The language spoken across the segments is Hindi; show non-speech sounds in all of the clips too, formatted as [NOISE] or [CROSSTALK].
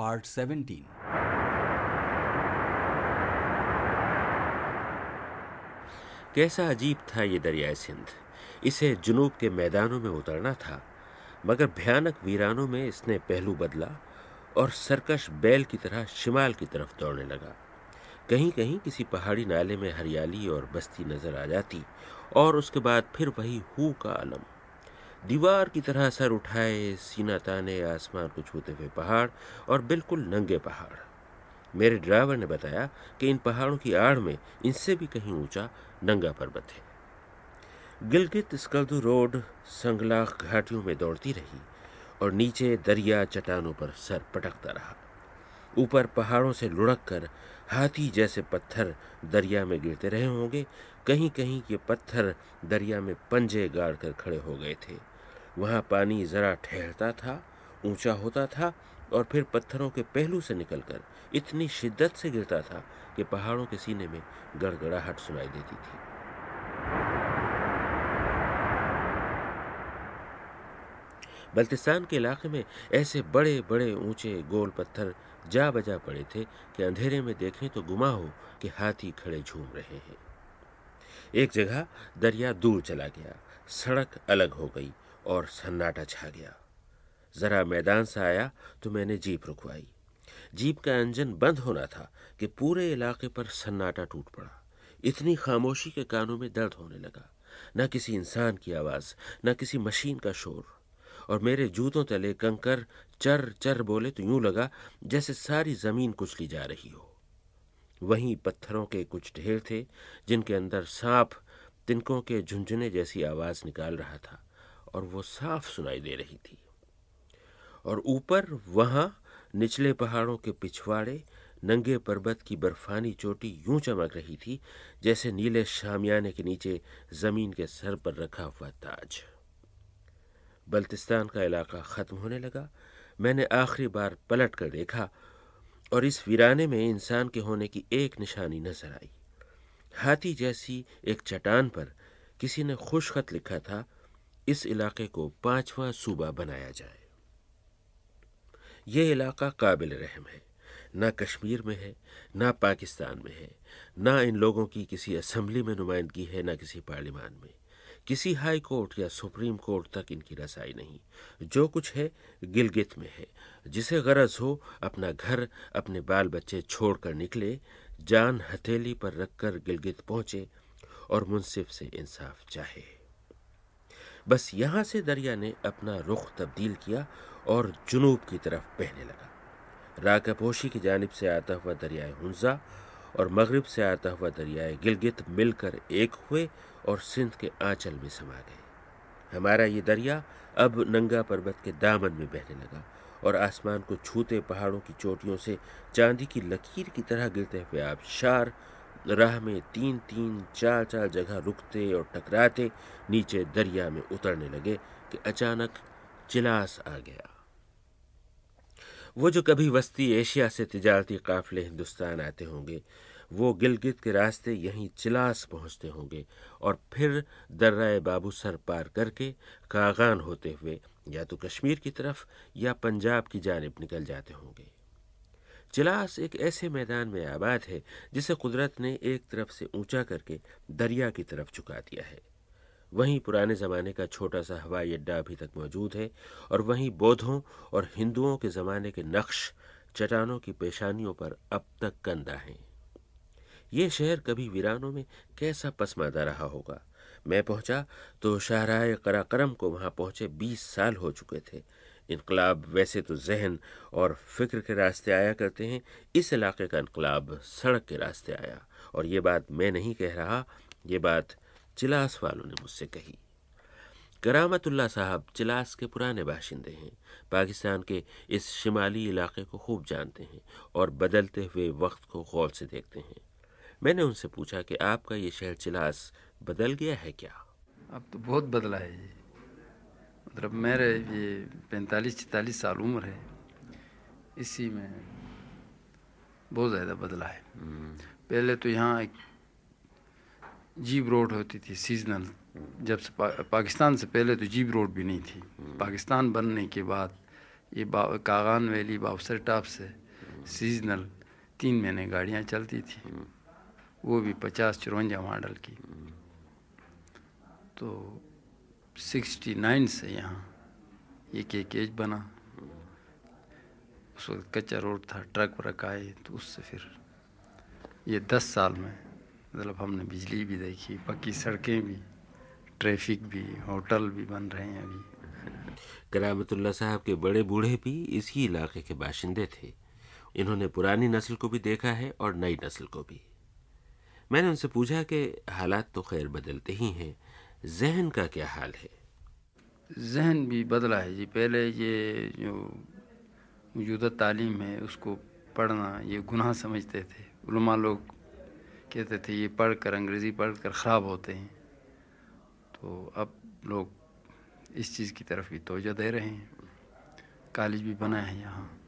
Part 17 कैसा अजीब था ये दरियाए सिंध? इसे जुनूब के मैदानों में उतरना था, मगर भयानक वीरानों में इसने पहलू बदला और सरकश बैल की तरह शिमाल की तरफ़ दौड़ने लगा। कहीं कहीं किसी पहाड़ी नाले में हरियाली और बस्ती नज़र आ जाती और उसके बाद फिर वही हु का अलम दीवार की तरह सर उठाए, सीना ताने आसमान को छूते हुए पहाड़ और बिल्कुल नंगे पहाड़। मेरे ड्राइवर ने बताया कि इन पहाड़ों की आड़ में इनसे भी कहीं ऊँचा नंगा पर्वत है। गिलगित स्कल्दू रोड संगलाख घाटियों में दौड़ती रही और नीचे दरिया चट्टानों पर सर पटकता रहा। ऊपर पहाड़ों से लुढ़क कर हाथी जैसे पत्थर दरिया में गिरते रहे होंगे कहीं कहीं ये पत्थर दरिया में पंजे गाड़ कर खड़े हो गए थे। वहाँ पानी ज़रा ठहरता था, ऊँचा होता था और फिर पत्थरों के पहलू से निकलकर इतनी शिद्दत से गिरता था कि पहाड़ों के सीने में गड़गड़ाहट सुनाई देती थी। बल्तिस्तान के इलाके में ऐसे बड़े बड़े ऊँचे गोल पत्थर जा बजा पड़े थे कि अंधेरे में देखें तो गुमा हो कि हाथी खड़े झूम रहे हैं। एक जगह दरिया दूर चला गया। सड़क अलग हो गई और सन्नाटा छा गया। जरा मैदान से आया तो मैंने जीप रुकवाई। जीप का इंजन बंद होना था कि पूरे इलाके पर सन्नाटा टूट पड़ा। इतनी खामोशी के कानों में दर्द होने लगा। न किसी इंसान की आवाज़, न किसी मशीन का शोर। और मेरे जूतों तले कंकर चर चर बोले तो यूँ लगा जैसे सारी ज़मीन कुचली जा रही हो। वहीं पत्थरों के कुछ ढेर थे, जिनके अंदर सांप तिनकों के झुंझुने जैसी आवाज़ निकाल रहा था, और वो साफ़ सुनाई दे रही थी। और ऊपर, वहाँ, निचले पहाड़ों के पिछवाड़े, नंगे पर्वत की बर्फानी चोटी यूँ चमक रही थी, जैसे नीले शामियाने के नीचे ज़मीन के सर पर रखा हुआ ताज। बल्तिस्तान का इलाका ख़त्म होने लगा। मैंने आखिरी बार पलट कर देखा और इस वीराने में इंसान के होने की एक निशानी नज़र आई। हाथी जैसी एक चट्टान पर किसी ने खुश खत लिखा था, इस इलाके को पांचवा सूबा बनाया जाए। यह इलाका काबिल रहम है, ना कश्मीर में है, ना पाकिस्तान में है, ना इन लोगों की किसी असम्बली में नुमाइंदगी है, ना किसी पार्लियामान में। किसी हाई कोर्ट या सुप्रीम कोर्ट तक इनकी रसाई नहीं। जो कुछ है, गिलगित में है। जिसे गरज हो, अपना घर, अपने बाल बच्चे छोड़कर निकले, जान हथेली पर रखकर गिलगित पहुँचे और मुंसिफ से इंसाफ चाहे। बस यहाँ से दरिया ने अपना रुख तब्दील किया और जुनूब की तरफ़ बहने लगा। राकापोशी की जानब से आता हुआ दरियाए हंजा और मगरब से आता हुआ दरियाए गिलगित मिलकर एक हुए और सिंध के आंचल में समा गए। हमारा ये दरिया अब नंगा पर्वत के दामन में बहने लगा और आसमान को छूते पहाड़ों की चोटियों से चांदी की लकीर की तरह गिरते हुए आबशार राह में तीन तीन चार चार जगह रुकते और टकराते नीचे दरिया में उतरने लगे कि अचानक चिलास आ गया। वो जो कभी वस्ती एशिया से तिजारती काफिले हिंदुस्तान आते होंगे वो गिलगित के रास्ते यहीं चिलास पहुँचते होंगे और फिर दर्राए बाबू सर पार करके कागान होते हुए या तो कश्मीर की तरफ़ या पंजाब की जानब निकल जाते होंगे। चिलास एक ऐसे मैदान में आबाद है जिसे कुदरत ने एक तरफ़ से ऊँचा करके दरिया की तरफ़ झुका दिया है। वहीं पुराने ज़माने का छोटा सा हवाई अड्डा अभी तक मौजूद है और वहीं बौद्धों और हिंदुओं के ज़माने के नक्श चट्टानों की पेशानियों पर अब तक कंदा हैं। ये शहर कभी वीरानों में कैसा पसमादा रहा होगा? मैं पहुँचा तो शाहराह कराकरम को वहाँ पहुँचे बीस साल हो चुके थे। इनकलाब वैसे तो जहन और फ़िक्र के रास्ते आया करते हैं, इस इलाके का इनकलाब सड़क के रास्ते आया। और ये बात मैं नहीं कह रहा, ये बात चिलास वालों ने मुझसे कही। करामतुल्ला साहब चिलास के पुराने बाशिंदे हैं। पाकिस्तान के इस शिमाली इलाके को खूब जानते हैं और बदलते हुए वक्त को गौर से देखते हैं। मैंने उनसे पूछा कि आपका ये शहर चिलास बदल गया है क्या? अब तो बहुत बदला है ये मतलब मेरे ये पैंतालीस छितालीस साल उम्र है इसी में बहुत ज़्यादा बदला है। पहले तो यहाँ एक जीप रोड होती थी सीजनल जब से पा, पाकिस्तान से पहले तो जीप रोड भी नहीं थी। पाकिस्तान बनने के बाद ये कागान वैली बाबसर टाप से सीजनल तीन महीने गाड़ियाँ चलती थी। वो भी पचास चुरंजा मॉडल की। तो सिक्सटी नाइन से यहाँ एक एक केज बना। उस वक्त कच्चा रोड था, ट्रक व्रक आए तो उससे फिर ये दस साल में मतलब हमने बिजली भी देखी पक्की सड़कें भी, ट्रैफ़िक भी, होटल भी बन रहे हैं अभी। करामतुल्ला साहब के बड़े बूढ़े भी इसी इलाके के बाशिंदे थे। इन्होंने पुरानी नस्ल को भी देखा है और नई नस्ल को भी। मैंने उनसे पूछा कि हालात तो खैर बदलते ही हैं। जहन का क्या हाल है? जहन भी बदला है जी। पहले ये जो मौजूदा तालीम है उसको पढ़ना ये गुनाह समझते थे। उलमा लोग कहते थे ये पढ़ कर अंग्रेज़ी पढ़ कर ख़राब होते हैं। तो अब लोग इस चीज़ की तरफ़ भी तोजह दे रहे हैं। कॉलेज भी बना है यहाँ।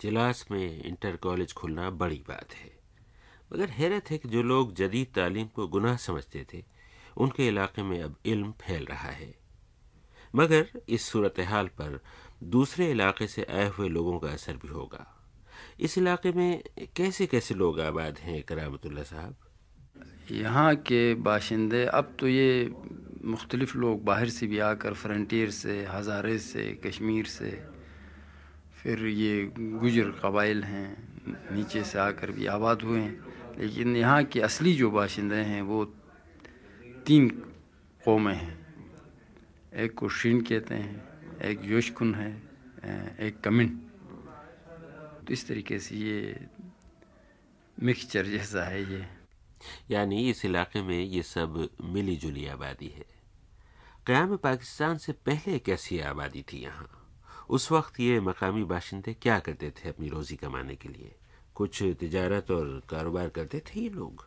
जिलास में इंटर कॉलेज खुलना बड़ी बात है। मगर हैरत है कि जो लोग जदीद तालीम को गुनाह समझते थे, उनके इलाके में अब इल्म फैल रहा है। मगर इस सूरत हाल पर दूसरे इलाके से आए हुए लोगों का असर भी होगा। इस इलाके में कैसे कैसे लोग आबाद हैं करामतुल्ला साहब? यहाँ के बाशिंदे, अब तो ये मुख्तलिफ़ लोग बाहर से भी आकर फ्रंटियर से, हज़ारे से, कश्मीर से, फिर ये गुजर कबाइल हैं। नीचे से आकर भी आबाद हुए हैं। लेकिन यहाँ के असली जो बाशिंदे हैं, वो तीन कौमें हैं। एक को शीन कहते हैं, एक योशकुन है, एक कमिन। तो इस तरीके से ये मिक्सचर जैसा है ये। यानी इस इलाके में ये सब मिली जुली आबादी है। क़याम पाकिस्तान से पहले कैसी आबादी थी यहाँ? उस वक्त ये मकामी बाशिंदे क्या करते थे अपनी रोज़ी कमाने के लिए? कुछ तिजारत और कारोबार करते थे ये लोग?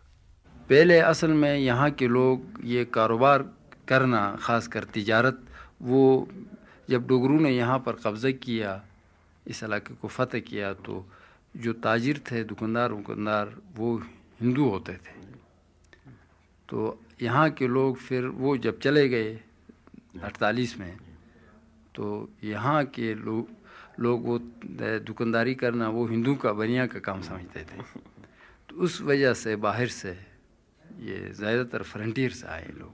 पहले असल में यहाँ के लोग ये कारोबार करना ख़ास कर तिजारत, वो जब डोगरू ने यहाँ पर कब्ज़ा किया, इस इलाके को फ़तह किया तो जो ताजिर थे, दुकानदार वुकानदार वो हिंदू होते थे। तो यहाँ के लोग फिर वो जब चले गए अड़तालीस में तो यहाँ के लोग लोग वो दुकानदारी करना वो हिंदू का बनिया का काम समझते थे। तो उस वजह से बाहर से ये ज़्यादातर फ्रंटियर से आए लोग।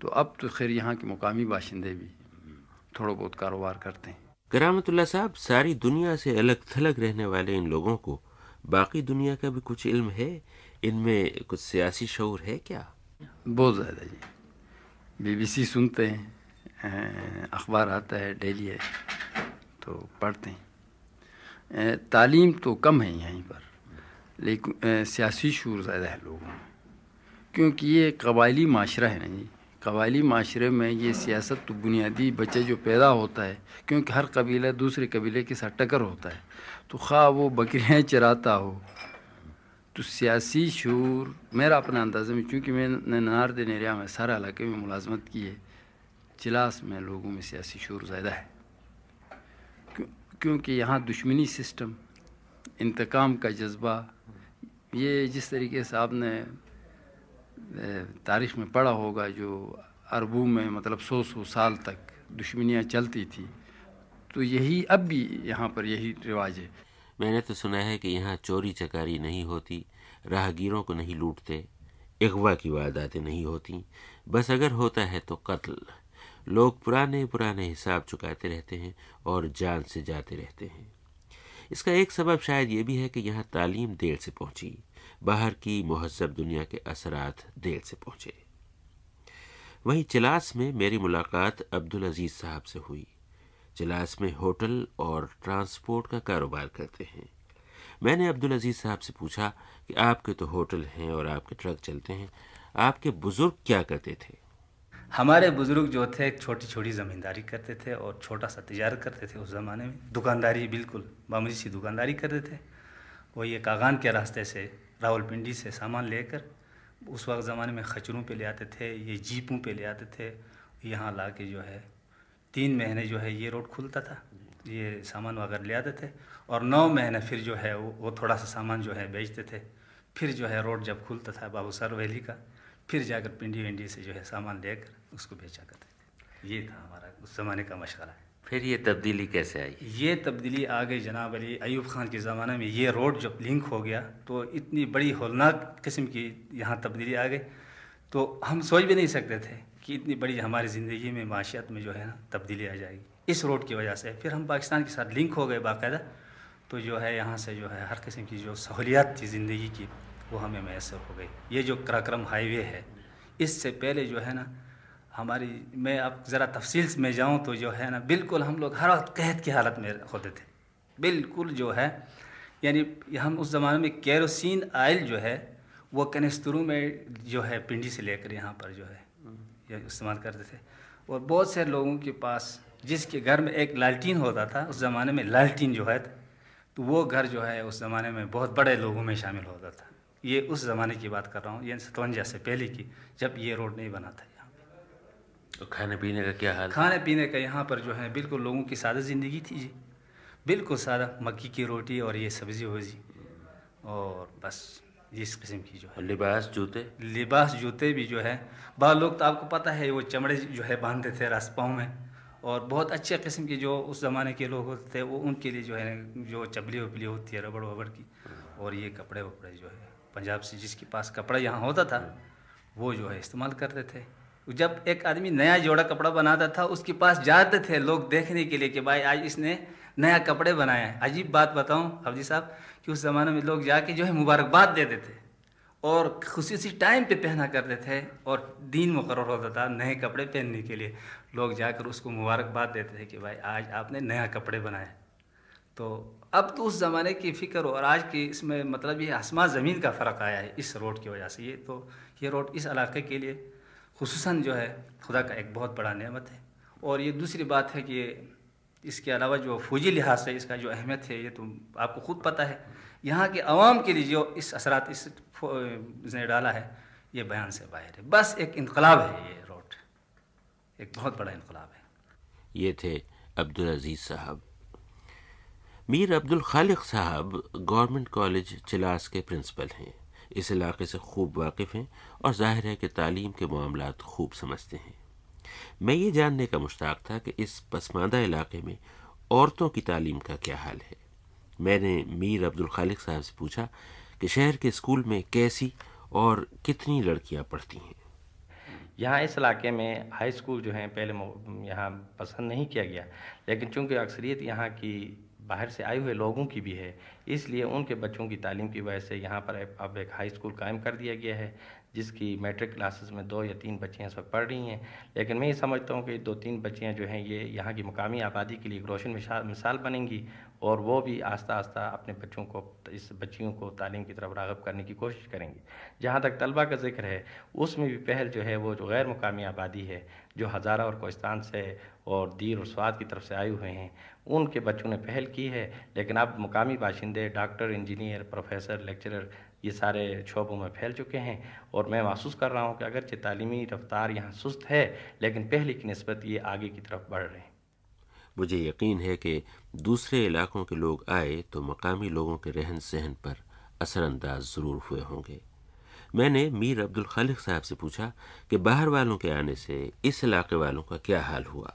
तो अब तो खैर यहाँ के मुकामी बाशिंदे भी थोड़ा बहुत कारोबार करते हैं। करामतुल्ला साहब सारी दुनिया से अलग थलग रहने वाले इन लोगों को बाकी दुनिया का भी कुछ इल्म है? इनमें कुछ सियासी शौर है क्या? बहुत ज़्यादा जी। बीबीसी सुनते हैं अखबार आता है डेली है तो पढ़ते हैं। तालीम तो कम है यहीं पर, लेकिन सियासी शूर ज़्यादा है लोगों में, क्योंकि ये कबायली माशरा है ना जी। कबायली माशरे में ये सियासत तो बुनियादी बच्चे जो पैदा होता है, क्योंकि हर कबीला दूसरे कबीले के साथ टक्कर होता है तो खा वो बकरियाँ चराता हो तो सियासी शूर, मेरा अपना अंदाज़ा में, चूँकि मैंने नारदन एरिया में सारा इलाके में मुलाजमत की है चिलास में लोगों में सियासी शोर ज़्यादा है। क्यों, क्योंकि यहाँ दुश्मनी सिस्टम इंतकाम का जज्बा ये जिस तरीके से आपने तारीख़ में पढ़ा होगा जो अरबों में मतलब सौ सौ साल तक दुश्मनियाँ चलती थी तो यही अब भी यहाँ पर यही रिवाज है। मैंने तो सुना है कि यहाँ चोरी चकारी नहीं होती राहगीरों को नहीं लूटते अगवा की वारदातें नहीं होती। बस अगर होता है तो कत्ल। लोग पुराने पुराने हिसाब चुकाते रहते हैं और जान से जाते रहते हैं। इसका एक सबब शायद ये भी है कि यहाँ तालीम देर से पहुँची, बाहर की महजब दुनिया के असरात देर से पहुँचे। वहीं चिलास में मेरी मुलाकात अब्दुल अज़ीज़ साहब से हुई। चिलास में होटल और ट्रांसपोर्ट का कारोबार करते हैं। मैंने अब्दुल अज़ीज़ साहब से पूछा कि आपके तो होटल हैं और आपके ट्रक चलते हैं, आपके बुज़ुर्ग क्या करते थे? हमारे बुज़ुर्ग जो थे छोटी छोटी ज़मींदारी करते थे और छोटा सा तजारत करते थे उस ज़माने में। दुकानदारी बिल्कुल मामूली सी दुकानदारी करते थे। वो ये कागान के रास्ते से रावलपिंडी से सामान लेकर उस वक्त ज़माने में खचरों पे ले आते थे ये जीपों पे ले आते थे। यहाँ ला के जो है तीन महीने जो है ये रोड खुलता था। ये सामान वगैरह ले आते थे और नौ महीने फिर जो है वो, वो थोड़ा सा सामान जो है बेचते थे। फिर जो है रोड जब खुलता था बाबू सर वैली का फिर जाकर पिंडी विंडी से जो है सामान लेकर उसको बेचा करते थे। ये था हमारा उस ज़माने का मशगला है फिर ये तब्दीली कैसे आई? ये तब्दीली आ गई जनाब अली अयूब खान के ज़माने में। ये रोड जब लिंक हो गया तो इतनी बड़ी होलनाक किस्म की यहाँ तब्दीली आ गई। तो हम सोच भी नहीं सकते थे कि इतनी बड़ी हमारी ज़िंदगी में माशियत में जो है ना तब्दीली आ जाएगी। इस रोड की वजह से फिर हम पाकिस्तान के साथ लिंक हो गए बाकायदा। तो जो है यहाँ से जो है हर किस्म की जो सहूलियात थी ज़िंदगी की वो हमें मैसर हो गई। ये जो कराक्रम हाईवे है इससे पहले जो है ना हमारी, मैं अब ज़रा तफसील में जाऊँ तो जो है ना, बिल्कुल हम लोग हर वक्त कहत की हालत में होते थे। बिल्कुल जो है, यानी हम उस ज़माने में केरोसिन आयल जो है, वो कनेस्तरू में जो है, पिंडी से लेकर यहाँ पर जो है इस्तेमाल करते थे। और बहुत से लोगों के पास, जिसके घर में एक लालटीन होता था, उस ज़माने में लालटीन जो है तो वो घर जो है, उस ज़माने में बहुत बड़े लोगों में शामिल होता था। ये उस ज़माने की बात कर रहा हूँ ये सतवंजा से पहले की, जब ये रोड नहीं बना था। तो खाने पीने का क्या हाल खाने पीने का यहाँ पर जो है बिल्कुल लोगों की सादा ज़िंदगी थी जी। बिल्कुल सादा मक्की की रोटी और ये सब्ज़ी वब्ज़ी। और बस इस किस्म की जो है। लिबास जूते? लिबास जूते भी जो है। बाद लोग तो आपको पता है वो चमड़े जो है बांधते थे रास्पाओं में। और बहुत अच्छे किस्म के जो उस ज़माने के लोग होते थे वो उनके लिए जो है जो चबली वबली होती है रबड़ वबड़ की। और ये कपड़े वपड़े जो है पंजाब से जिसके पास कपड़ा यहाँ होता था वो जो है इस्तेमाल करते थे। जब एक आदमी नया जोड़ा कपड़ा बनाता था, उसके पास जाते थे लोग देखने के लिए कि भाई आज इसने नया कपड़े बनाए हैं। अजीब बात बताऊँ हफजी साहब, कि उस ज़माने में लोग जाके जो है मुबारकबाद देते थे और खुशी सी टाइम पे पहना करते थे और दिन मुकर होता था नए कपड़े पहनने के लिए। लोग जाकर उसको मुबारकबाद देते थे कि भाई आज आपने नया कपड़े बनाए। तो अब तो उस ज़माने की फ़िक्र और आज की इसमें मतलब ये आसमान ज़मीन का फ़र्क आया है इस रोड की वजह से। ये तो ये रोड इस इलाके के लिए खसूस जो है, खुदा का एक बहुत बड़ा नेमत है। और ये दूसरी बात है कि इसके अलावा जो फौजी लिहाज से इसका जो अहमियत है, ये तो आपको खुद पता है। यहाँ के आवाम के लिए जो इस असरात इसने डाला है, ये बयान से बाहर है। बस एक इनकलाब है ये रोड। एक बहुत बड़ा इनकलाब है। ये थे अब्दुल अज़ीज़ साहब। मीर अब्दुल खालिक साहब गवर्नमेंट कॉलेज, चिलास के प्रिंसिपल हैं। इस इलाके से खूब वाकिफ़ हैं और ज़ाहिर है कि तालीम के मामला खूब समझते हैं। मैं ये जानने का मुश्ताक था कि इस पसमानदा इलाके में औरतों की तालीम का क्या हाल है। मैंने मीर अब्दुल खालिक साहब से पूछा कि शहर के स्कूल में कैसी और कितनी लड़कियाँ पढ़ती हैं। यहाँ इस इलाके में हाई स्कूल जो है, पहले यहाँ पसंद नहीं किया गया, लेकिन चूँकि अक्सरियत यहाँ की बाहर से आए हुए लोगों की भी है। इसलिए उनके बच्चों की तालीम की वजह से यहाँ पर अब एक हाई स्कूल कायम कर दिया गया है, जिसकी मैट्रिक क्लासेस में दो या तीन बच्चियाँ इस वक्त पढ़ रही हैं। लेकिन मैं ये समझता हूँ कि दो तीन बच्चियाँ जो हैं, ये यहाँ की मकामी आबादी के लिए एक रोशन मिसाल बनेंगी और वो भी आस्ता आस्ता अपने बच्चों को, इस बच्चियों को तालीम की तरफ़ रागब करने की कोशिश करेंगी। जहाँ तक तलबा का ज़िक्र है, उसमें भी पहल जो है, वो जो गैर मुकामी आबादी है जो हज़ारा और कोस्तान से और दीर और स्वाद की तरफ़ से आए हुए हैं, उनके बच्चों ने पहल की है। लेकिन अब मुकामी बाशिंदे, डॉक्टर, इंजीनियर, प्रोफेसर, लेक्चरर, ये सारे शोबों में फैल चुके हैं। और मैं महसूस कर रहा हूँ कि अगरचे तालीमी रफ्तार यहाँ सुस्त है, लेकिन पहले की नस्बत ये आगे की तरफ़ बढ़ रहे हैं। मुझे यकीन है कि दूसरे इलाकों के लोग आए तो मकामी लोगों के रहन सहन पर असरअंदाज ज़रूर हुए होंगे। मैंने मीर अब्दुल खालिक साहब से पूछा कि बाहर वालों के आने से इस इलाके वालों का क्या हाल हुआ?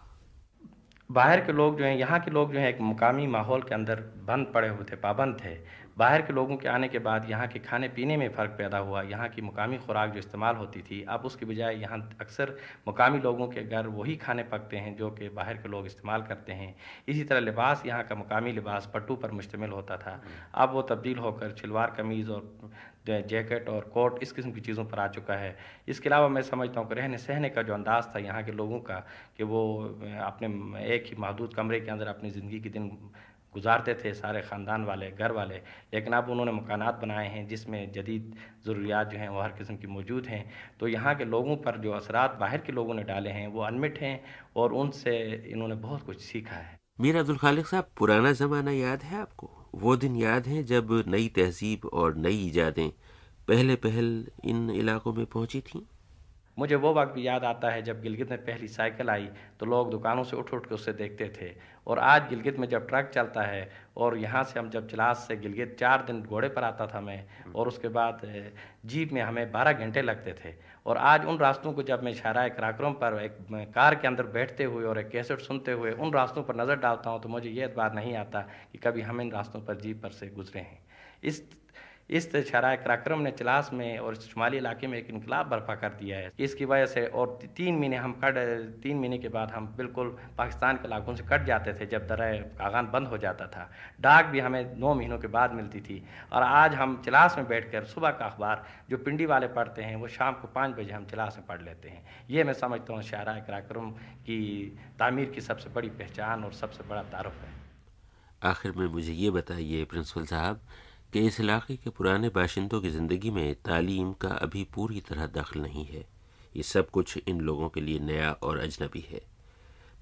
बाहर के लोग जो हैं, यहाँ के लोग जो हैं, एक मुकामी माहौल के अंदर बंद पड़े हुए थे, पाबंद थे। बाहर के लोगों के आने के बाद यहाँ के खाने पीने में फ़र्क पैदा हुआ, यहाँ की मुकामी खुराक जो इस्तेमाल होती थी, अब उसके बजाय यहाँ अक्सर मुकामी लोगों के घर वही खाने पकते हैं जो कि बाहर के लोग इस्तेमाल करते हैं। इसी तरह लिबास, यहाँ का मुकामी लिबास पट्टू पर मुश्तमिल होता था। अब वो तब्दील होकर, शलवार कमीज़ और जैकेट और कोट इस किस्म की चीज़ों पर आ चुका है। इसके अलावा मैं समझता हूँ कि रहने सहने का जो अंदाज़ था यहाँ के लोगों का कि वो अपने एक ही महदूद कमरे के अंदर अपनी ज़िंदगी के दिन गुजारते थे सारे ख़ानदान वाले, घर वाले, लेकिन अब उन्होंने मकानात बनाए हैं जिसमें जदीद ज़रूरियात जो हैं वो हर किस्म की मौजूद हैं। तो यहाँ के लोगों पर जो असरात बाहर के लोगों ने डाले हैं, वो अनमिट हैं और उनसे इन्होंने बहुत कुछ सीखा है। मीर अब्दुल खालिक साहब, पुराना ज़माना याद है आपको? वो दिन याद है जब नई तहजीब और नई ईजादें पहले पहल इन इलाकों में पहुँची थीं? मुझे वो वक्त भी याद आता है जब गिलगित में पहली साइकिल आई तो लोग दुकानों से उठ उठ के उससे देखते थे। और आज गिलगित में जब ट्रक चलता है और यहाँ से हम जब चलास से गिलगित चार दिन घोड़े पर आता था मैं और उसके बाद जीप में हमें बारह घंटे लगते थे। और आज उन रास्तों को जब मैं शहरा कराक्रम पर एक कार के अंदर बैठते हुए और एक कैसेट सुनते हुए उन रास्तों पर नज़र डालता हूँ तो मुझे ये एतबार नहीं आता कि कभी हम इन रास्तों पर जीप पर से गुजरे हैं। इस इस शरा कराक्रम ने चलास में और शुमाली इलाके में एक इनकलाब बर्पा कर दिया है। इसकी वजह से और तीन महीने हम कट, तीन महीने के बाद हम बिल्कुल पाकिस्तान के इलाकों से कट जाते थे जब दर कागान बंद हो जाता था। डाक भी हमें नौ महीनों के बाद मिलती थी और आज हम चलास में बैठ कर सुबह का अखबार जो पिंडी वाले पढ़ते हैं, वो शाम को पाँच बजे हम चलास में पढ़ लेते हैं। ये मैं समझता हूँ शरा कराक्रम की तामीर की सबसे बड़ी पहचान और सबसे बड़ा तारफ़ है। आखिर में मुझे ये बताइए, प्रिंसिपल साहब कि इस इलाके के पुराने बाशिंदों की ज़िंदगी में तालीम का अभी पूरी तरह दखल नहीं है। ये सब कुछ इन लोगों के लिए नया और अजनबी है।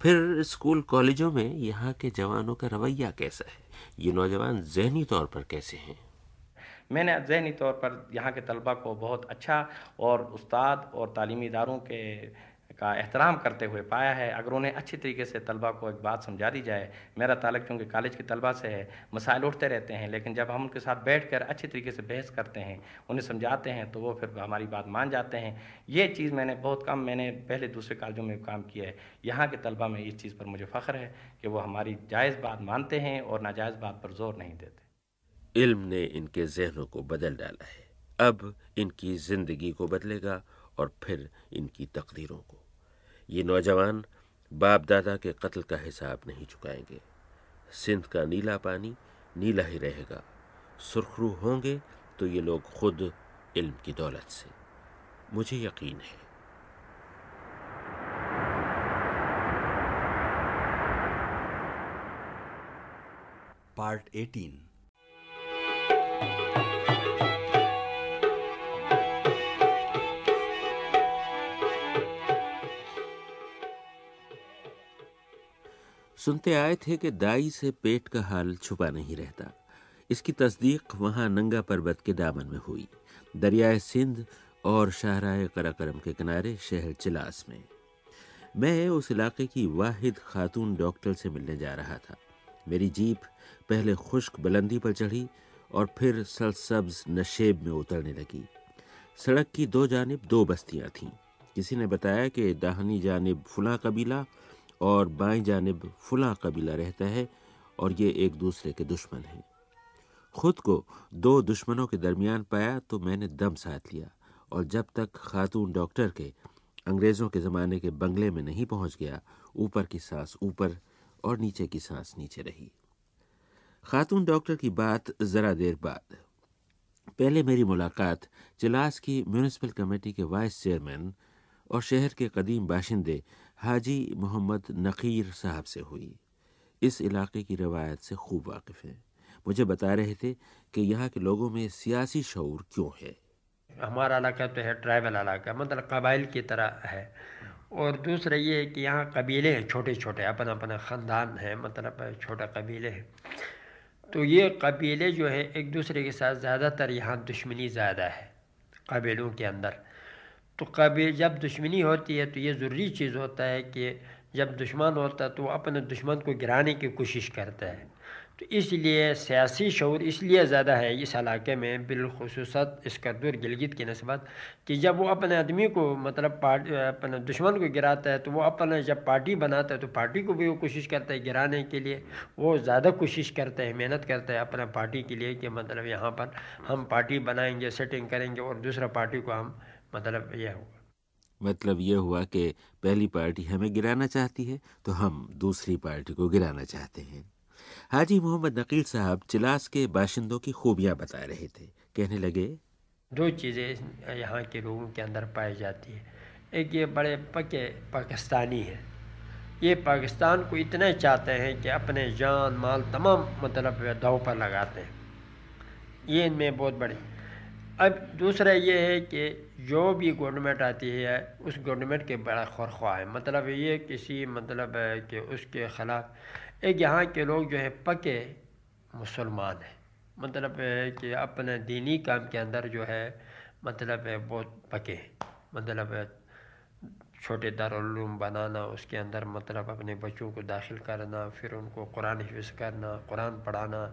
फिर स्कूल कॉलेजों में यहाँ के जवानों का रवैया कैसा है? ये नौजवान जहनी तौर पर कैसे हैं? मैंने जहनी तौर पर यहाँ के तलबा को बहुत अच्छा और उस्ताद और तालीमी इदारों के का एहतराम करते हुए पाया है। अगर उन्हें अच्छी तरीके से तलबा को एक बात समझा दी जाए, मेरा ताल्लुक चूँकि कॉलेज के तलबा से है, मसाइल उठते रहते हैं, लेकिन जब हम उनके साथ बैठ कर अच्छी तरीके से बहस करते हैं, उन्हें समझाते हैं तो वो फिर हमारी बात मान जाते हैं। ये चीज़ मैंने बहुत कम, मैंने पहले दूसरे कॉलेजों में काम किया है। यहाँ के तलबा में इस चीज़ पर मुझे फ़ख्र है कि वो हमारी जायज़ बात मानते हैं और नाजायज़ बात पर ज़ोर नहीं देते। इल्म ने इनके जहनों को बदल डाला है। अब इनकी ज़िंदगी को बदलेगा और फिर इनकी तकदीरों को। ये नौजवान बाप दादा के कत्ल का हिसाब नहीं चुकाएँगे। सिंध का नीला पानी नीला ही रहेगा। सुरखरू होंगे तो ये लोग खुद इल्म की दौलत से। मुझे यकीन है। पार्ट 18 सुनते आए थे कि दाई से पेट का हाल छुपा नहीं रहता। इसकी तस्दीक वहाँ नंगा पर्वत के दामन में हुई। दरियाए सिंध और शाहराय कराकरम के किनारे शहर चिलास में। मैं उस इलाके की वाहिद खातून डॉक्टर से मिलने जा रहा था। मेरी जीप पहले खुश्क बुलंदी पर चढ़ी और फिर सलसब्ज नशेब में उतरने लगी। सड़क की दो जानब दो बस्तियाँ थीं। किसी ने बताया कि दाहनी जानब फुला कबीला और बाएँ जानब फुला कबीला रहता है और ये एक दूसरे के दुश्मन हैं। खुद को दो दुश्मनों के दरमियान पाया तो मैंने दम साथ लिया और जब तक खातून डॉक्टर के अंग्रेज़ों के ज़माने के बंगले में नहीं पहुँच गया, ऊपर की सांस ऊपर और नीचे की सांस नीचे रही। खातून डॉक्टर की बात ज़रा देर बाद। पहले मेरी मुलाकात चिलास की म्यूनिसिपल कमेटी के वाइस चेयरमैन और शहर के कदीम बाशिंदे हाजी मोहम्मद नकीर साहब से हुई। इस इलाके की रवायत से खूब वाकिफ़ हैं। मुझे बता रहे थे कि यहाँ के लोगों में सियासी शूर क्यों है? हमारा इलाका तो है ट्राइबल इलाका मतलब कबाइल की तरह है। और दूसरा ये कि यहाँ कबीले हैं छोटे छोटे अपना अपना ख़ानदान है मतलब छोटा कबीले हैं। तो ये कबीले जो है, एक दूसरे के साथ ज़्यादातर यहाँ दुश्मनी ज़्यादा है, कबीलों के अंदर। तो कभी जब दुश्मनी होती है तो ये ज़रूरी चीज़ होता है कि जब दुश्मन होता है तो अपने दुश्मन को गिराने की कोशिश करता है। तो इसलिए सियासी शूर इसलिए ज़्यादा है इस इलाके में बिलखसूस इसकदर गिलगित की नस्बत, कि जब वो अपने आदमी को मतलब पार्टी, अपने दुश्मन को गिराता है तो वो अपने जब पार्टी बनाता है तो पार्टी को भी वो कोशिश करता है गिराने के लिए। वो ज़्यादा कोशिश करता है, मेहनत करता है अपने पार्टी के लिए कि मतलब यहाँ पर हम पार्टी बनाएँगे, सेटिंग करेंगे और दूसरा पार्टी को हम मतलब यह हुआ। मतलब यह हुआ कि पहली पार्टी हमें गिराना चाहती है तो हम दूसरी पार्टी को गिराना चाहते हैं। हाजी मोहम्मद नकील साहब चिलास के बाशिंदों की खूबियाँ बता रहे थे। कहने लगे दो चीज़ें यहाँ के लोगों के अंदर पाई जाती है। एक ये बड़े पके पाकिस्तानी हैं। ये पाकिस्तान को इतने चाहते हैं कि अपने जान माल तमाम मतलब दाव पर लगाते हैं। ये इनमें बहुत बड़ी अब दूसरा ये है कि जो भी गवर्नमेंट आती है, उस गवर्नमेंट के बड़ा खौरख्वा है। मतलब ये किसी मतलब है कि उसके ख़िलाफ़, एक यहाँ के लोग जो है, पके मुसलमान हैं। मतलब है कि अपने दीनी काम के अंदर जो है मतलब है बहुत पके मतलब है छोटे दारूम बनाना, उसके अंदर मतलब अपने बच्चों को दाखिल करना, फिर उनको कुरान हिफ्ज़ करना, कुरान पढ़ाना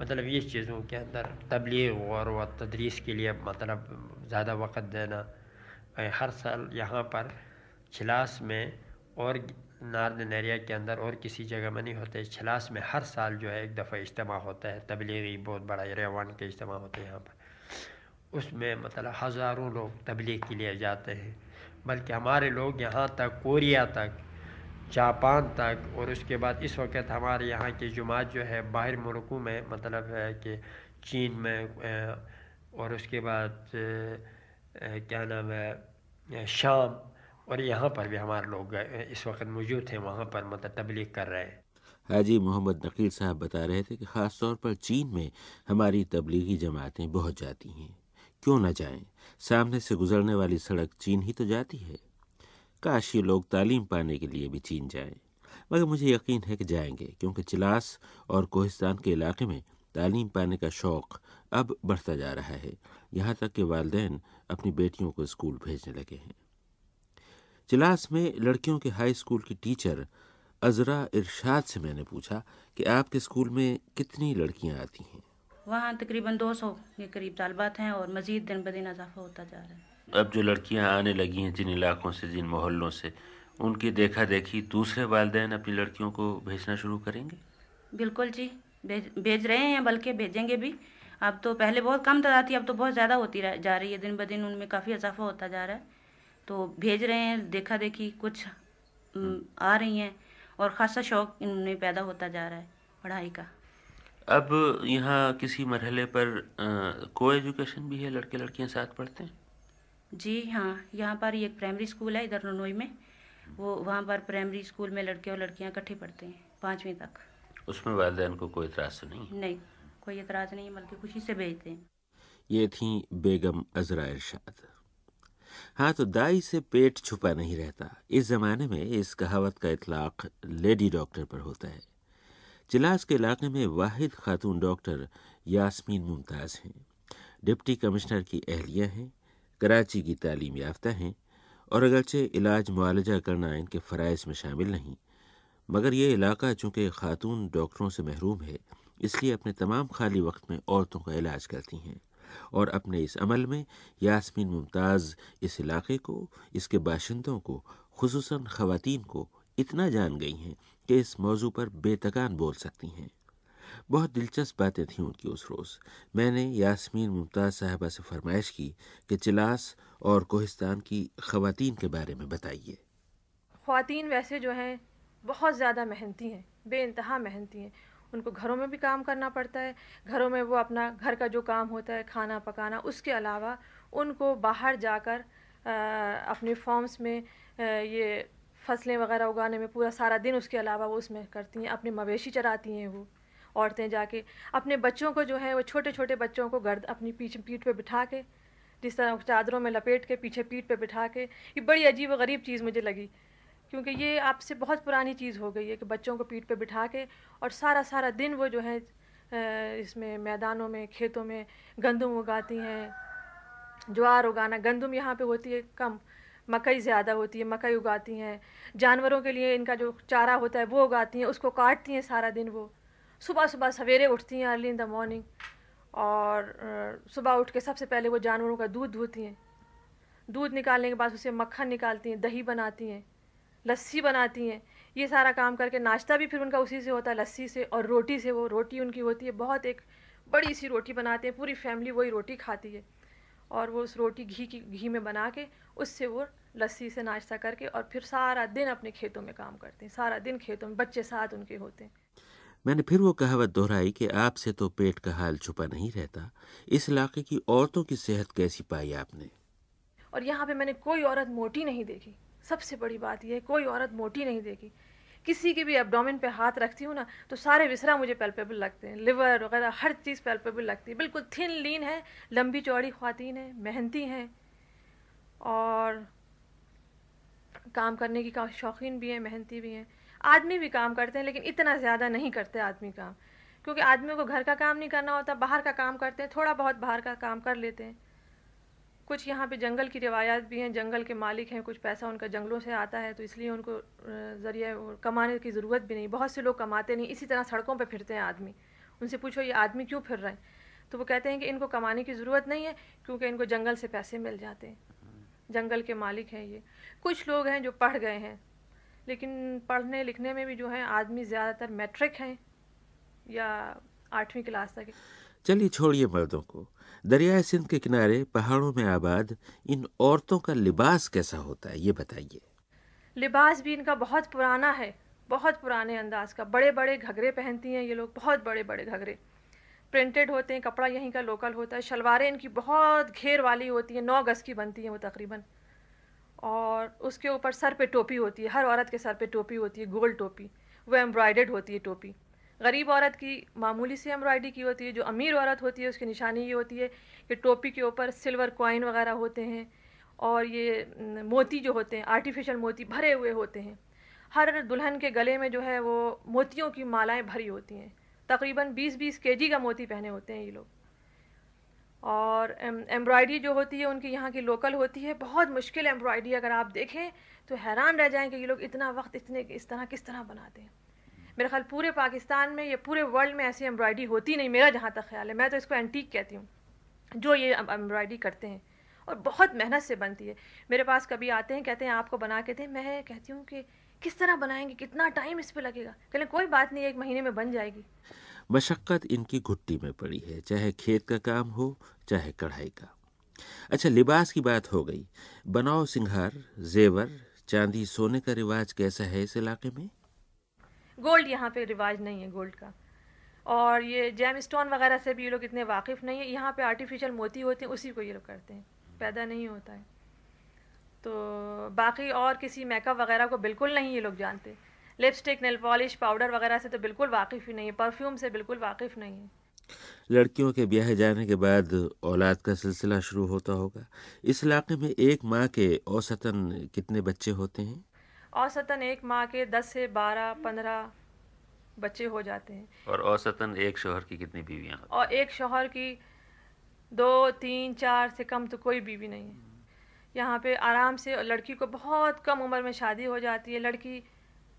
मतलब ये चीज़ों के अंदर तबलीग और व तदरीस के लिए मतलब ज़्यादा वक़्त देना। हर साल यहाँ पर छिलास में और नार्दन एरिया के अंदर और किसी जगह में नहीं होते। छिलास में हर साल जो है एक दफ़ा इज्तम होता है, तबलीगी बहुत बड़ा रेवान के इज्तम होते हैं यहाँ पर। उसमें मतलब हज़ारों लोग तबलीग के लिए जाते हैं। बल्कि हमारे लोग यहाँ तक कोरिया तक जापान तक और उसके बाद इस वक्त हमारे यहाँ की जुमात जो है, बाहर मुल्कों में मतलब है कि चीन में और उसके बाद क्या नाम है शाम और यहाँ पर भी हमारे लोग इस वक्त मौजूद थे, वहाँ पर मतलब तबलीग कर रहे हैं। हाजी, मोहम्मद नकील साहब बता रहे थे कि ख़ास तौर पर चीन में हमारी तबलीगी जमातें बहुत जाती हैं। क्यों ना जाएँ? सामने से गुजरने वाली सड़क चीन ही तो जाती है। काश ये लोग तालीम पाने के लिए भी चीन जाएँ। मगर मुझे यकीन है कि जाएँगे, क्योंकि चिलास और कोहिस्तान के इलाके में तालीम पाने का शौक़ अब बढ़ता जा रहा है। यहाँ तक कि वालदेन अपनी बेटियों को स्कूल भेजने लगे हैं। चिलास में लड़कियों के हाई स्कूल की टीचर अजरा इरशाद से मैंने पूछा कि आपके स्कूल में कितनी लड़कियाँ आती हैं? वहाँ तकरीबन 200 के करीब तालबात हैं और मज़ीद दिन ब दिन इजाफा होता जा रहा है। अब जो लड़कियाँ आने लगी हैं जिन इलाकों से जिन मोहल्लों से उनकी देखा देखी दूसरे वालदेन अपनी लड़कियों को भेजना शुरू करेंगे? बिल्कुल जी। भेज भेज रहे हैं बल्कि भेजेंगे भी। अब तो पहले बहुत कम तादाद थी अब तो बहुत ज़्यादा होती जा रही है। दिन ब दिन उनमें काफ़ी इजाफा होता जा रहा है। तो भेज रहे हैं देखा देखी कुछ आ रही हैं और ख़ासा शौक इनमें पैदा होता जा रहा है पढ़ाई का। अब यहाँ किसी मरहले पर को एजुकेशन भी है? लड़के लड़कियाँ साथ पढ़ते हैं? जी हाँ यहाँ पर एक प्राइमरी स्कूल है इधर नोई में। वो वहाँ पर प्राइमरी स्कूल में लड़के और लड़कियाँ इकट्ठे पढ़ते हैं पाँचवीं तक। उसमें वालदेन को कोई इतराज़ तो नहीं? नहीं कोई इतराज़ नहीं बल्कि खुशी से भेजते हैं। ये थी बेगम अजरा इरशाद। हाँ तो दाई से पेट छुपा नहीं रहता। इस ज़माने में इस कहावत का इतलाक लेडी डॉक्टर पर होता है। चिलास के इलाके में वाहिद खातून डॉक्टर यास्मीन मुमताज़ हैं। डिप्टी कमिश्नर की अहलिया हैं। कराची की तालीम याफ्ता हैं और अगरचे इलाज मुआलजा करना इनके फ़रज़ में शामिल नहीं। मगर ये इलाका चूँकि ख़ातून डॉक्टरों से महरूम है, इसलिए अपने तमाम खाली वक्त में औरतों का इलाज करती हैं और अपने इस अमल में यासमीन मुमताज़ इस इलाके को, इसके बाशिंदों को खसूस ख़वातीन को इतना जान गई हैं कि इस मौजू पर बेतकान बोल सकती हैं। बहुत दिलचस्प बातें थीं उनकी उस रोज़। मैंने यासमीन मुमताज़ साहबा से फरमाइश की कि चिलास और कोहिस्तान की ख़वातीन के बारे में बताइए। ख़वातीन वैसे जो हैं बहुत ज़्यादा मेहनती हैं बे इंतहा मेहनती हैं। उनको घरों में भी काम करना पड़ता है घरों में वो अपना घर का जो काम होता है खाना पकाना उसके अलावा उनको बाहर जाकर अपने फॉर्म्स में आ, ये फ़सलें वगैरह उगाने में पूरा सारा दिन उसके अलावा वो उसमें करती हैं अपने मवेशी चराती हैं वो। औरतें जाके अपने बच्चों को जो है, वो छोटे छोटे बच्चों को गर्द अपनी पीछ, पीठ पे बिठा के, जिस तरह चादरों में लपेट के, पीछे पीठ पे बिठा के, ये बड़ी अजीब गरीब चीज़ मुझे लगी। क्योंकि ये आपसे बहुत पुरानी चीज़ हो गई है कि बच्चों को पीठ पे बिठा के और सारा सारा दिन वो जो है इसमें मैदानों में, खेतों में गंदम उगाती हैं, ज्वार उगाना, गंदम यहाँ पे होती है कम, मकई ज़्यादा होती है, मकई उगाती हैं, जानवरों के लिए इनका जो चारा होता है वो उगाती हैं, उसको काटती हैं सारा दिन वो। सुबह सुबह सवेरे उठती हैं अर्ली इन द मॉर्निंग और सुबह उठ के सबसे पहले वो जानवरों का दूध धोती हैं। दूध निकालने के बाद उसे मक्खन निकालती हैं, दही बनाती हैं, लस्सी बनाती हैं। ये सारा काम करके नाश्ता भी फिर उनका उसी से होता है, लस्सी से और रोटी से। वो रोटी उनकी होती है, बहुत एक बड़ी सी रोटी बनाते हैं, पूरी फैमिली वही रोटी खाती है। और वो उस रोटी घी की, घी में बना के उससे वो लस्सी से नाश्ता करके और फिर सारा दिन अपने खेतों में काम करते हैं, सारा दिन खेतों में, बच्चे साथ उनके होते हैं। मैंने फिर वो कहावत दोहराई कि आपसे तो पेट का हाल छुपा नहीं रहता। इस इलाके की औरतों की सेहत कैसी पाई आपने? और यहाँ पे मैंने कोई औरत मोटी नहीं देखी। सबसे बड़ी बात यह है, कोई औरत मोटी नहीं देखी। किसी के भी एबडोमिन पे हाथ रखती हूँ ना तो सारे विसरा मुझे पेल्पेबल लगते हैं। लिवर वगैरह, हर चीज़ पेल्पेबल लगती है। बिल्कुल थिन लीन है, लंबी चौड़ी खातन है, मेहनती हैं। और काम करने की शौकीन भी हैं, मेहनती भी हैं। आदमी भी काम करते हैं, लेकिन इतना ज़्यादा नहीं करते आदमी काम। क्योंकि आदमियों को घर का काम नहीं करना होता, बाहर का काम करते हैं, थोड़ा बहुत बाहर का काम कर लेते हैं। कुछ यहाँ पे जंगल की रिवायात भी हैं, जंगल के मालिक हैं, कुछ पैसा उनका जंगलों से आता है तो इसलिए उनको ज़रिए कमाने की ज़रूरत भी नहीं। बहुत से लोग कमाते नहीं, इसी तरह सड़कों पर फिरते हैं आदमी। उनसे पूछो, ये आदमी क्यों फिर रहे हैं? तो वो कहते हैं कि इनको कमाने की ज़रूरत नहीं है, क्योंकि इनको जंगल से पैसे मिल जाते हैं। जंगल के मालिक हैं ये। कुछ लोग हैं जो पढ़ गए हैं लेकिन पढ़ने लिखने में भी जो है आदमी ज़्यादातर मैट्रिक हैं या आठवीं क्लास तक चलिए छोड़िए मर्दों को। दरियाए सिंध के किनारे पहाड़ों में आबाद इन औरतों का लिबास कैसा होता है ये बताइए। लिबास भी इनका बहुत पुराना है बहुत पुराने अंदाज का। बड़े बड़े घगरे पहनती हैं ये लोग बहुत बड़े बड़े घगरे। प्रिंटेड होते हैं कपड़ा यहीं का लोकल होता है शलवारें इनकी बहुत घेर वाली होती हैं नौ गज़ की बनती हैं वो तकरीबन। और उसके ऊपर सर पे टोपी होती है, हर औरत के सर पे टोपी होती है गोल्ड टोपी, वो एम्ब्रॉयडेड होती है टोपी। गरीब औरत की मामूली सी एम्ब्रॉयडरी की होती है, जो अमीर औरत होती है, उसकी निशानी ये होती है कि टोपी के ऊपर सिल्वर कॉइन वगैरह होते हैं और ये मोती जो होते हैं आर्टिफिशियल मोती भरे हुए होते हैं। हर दुल्हन के गले में जो है वो मोतियों की मालाएँ भरी होती हैं। तकरीबन 20-20 केजी का मोती पहने होते हैं ये लोग। और एम्ब्रॉयडरी जो होती है, उनकी यहाँ की लोकल होती है। बहुत मुश्किल एम्ब्रॉयडरी अगर आप देखें तो हैरान रह जाएँ कि ये लोग इतना वक्त इतने, इस तरह, किस तरह बनाते हैं। मेरे ख्याल पूरे पाकिस्तान में या पूरे वर्ल्ड में ऐसी एम्ब्रॉयडरी होती नहीं, मेरा जहाँ तक ख्याल है। मैं तो इसको एंटीक कहती हूँ, जो ये एम्ब्रॉयडरी करते हैं। और बहुत मेहनत से बनती है। मेरे पास कभी आते हैं, कहते हैं, आपको बना के दें। मैं कहती हूँ कि किस तरह बनाएँगे, कितना टाइम इस पर लगेगा? कहले कोई बात नहीं, एक महीने में बन जाएगी। मशक्क़त इनकी घुट्टी में पड़ी है, चाहे खेत का काम हो, चाहे कढ़ाई का। अच्छा लिबास की बात हो गई। बनाओ सिंघार, जेवर, चांदी, सोने का रिवाज कैसा है इस इलाके में? गोल्ड यहाँ पे रिवाज नहीं है, गोल्ड का। और ये जैम स्टोन वगैरह से भी ये लोग इतने वाकिफ़ नहीं है। यहाँ पे आर्टिफिशियल मोती होते हैं, उसी को ये लोग करते हैं। पैदा नहीं होता है। तो बाकी और किसी मेकअप वगैरह को बिल्कुल नहीं ये लोग जानते। लिपस्टिक नेल पॉलिश पाउडर वगैरह से तो बिल्कुल वाकिफ़ ही नहीं है। परफ्यूम से बिल्कुल वाकिफ़ नहीं है। लड़कियों के ब्याह जाने के बाद औलाद का सिलसिला शुरू होता होगा। इस इलाके में एक माँ के औसतन कितने बच्चे होते हैं? औसतन एक माह के दस से बारह पंद्रह बच्चे हो जाते हैं। और औसतन एक शोहर की कितनी बीवियाँ और एक शोहर की दो तीन चार से कम तो कोई बीवी नहीं है। यहाँ पे आराम से लड़की को बहुत कम उम्र में शादी हो जाती है। लड़की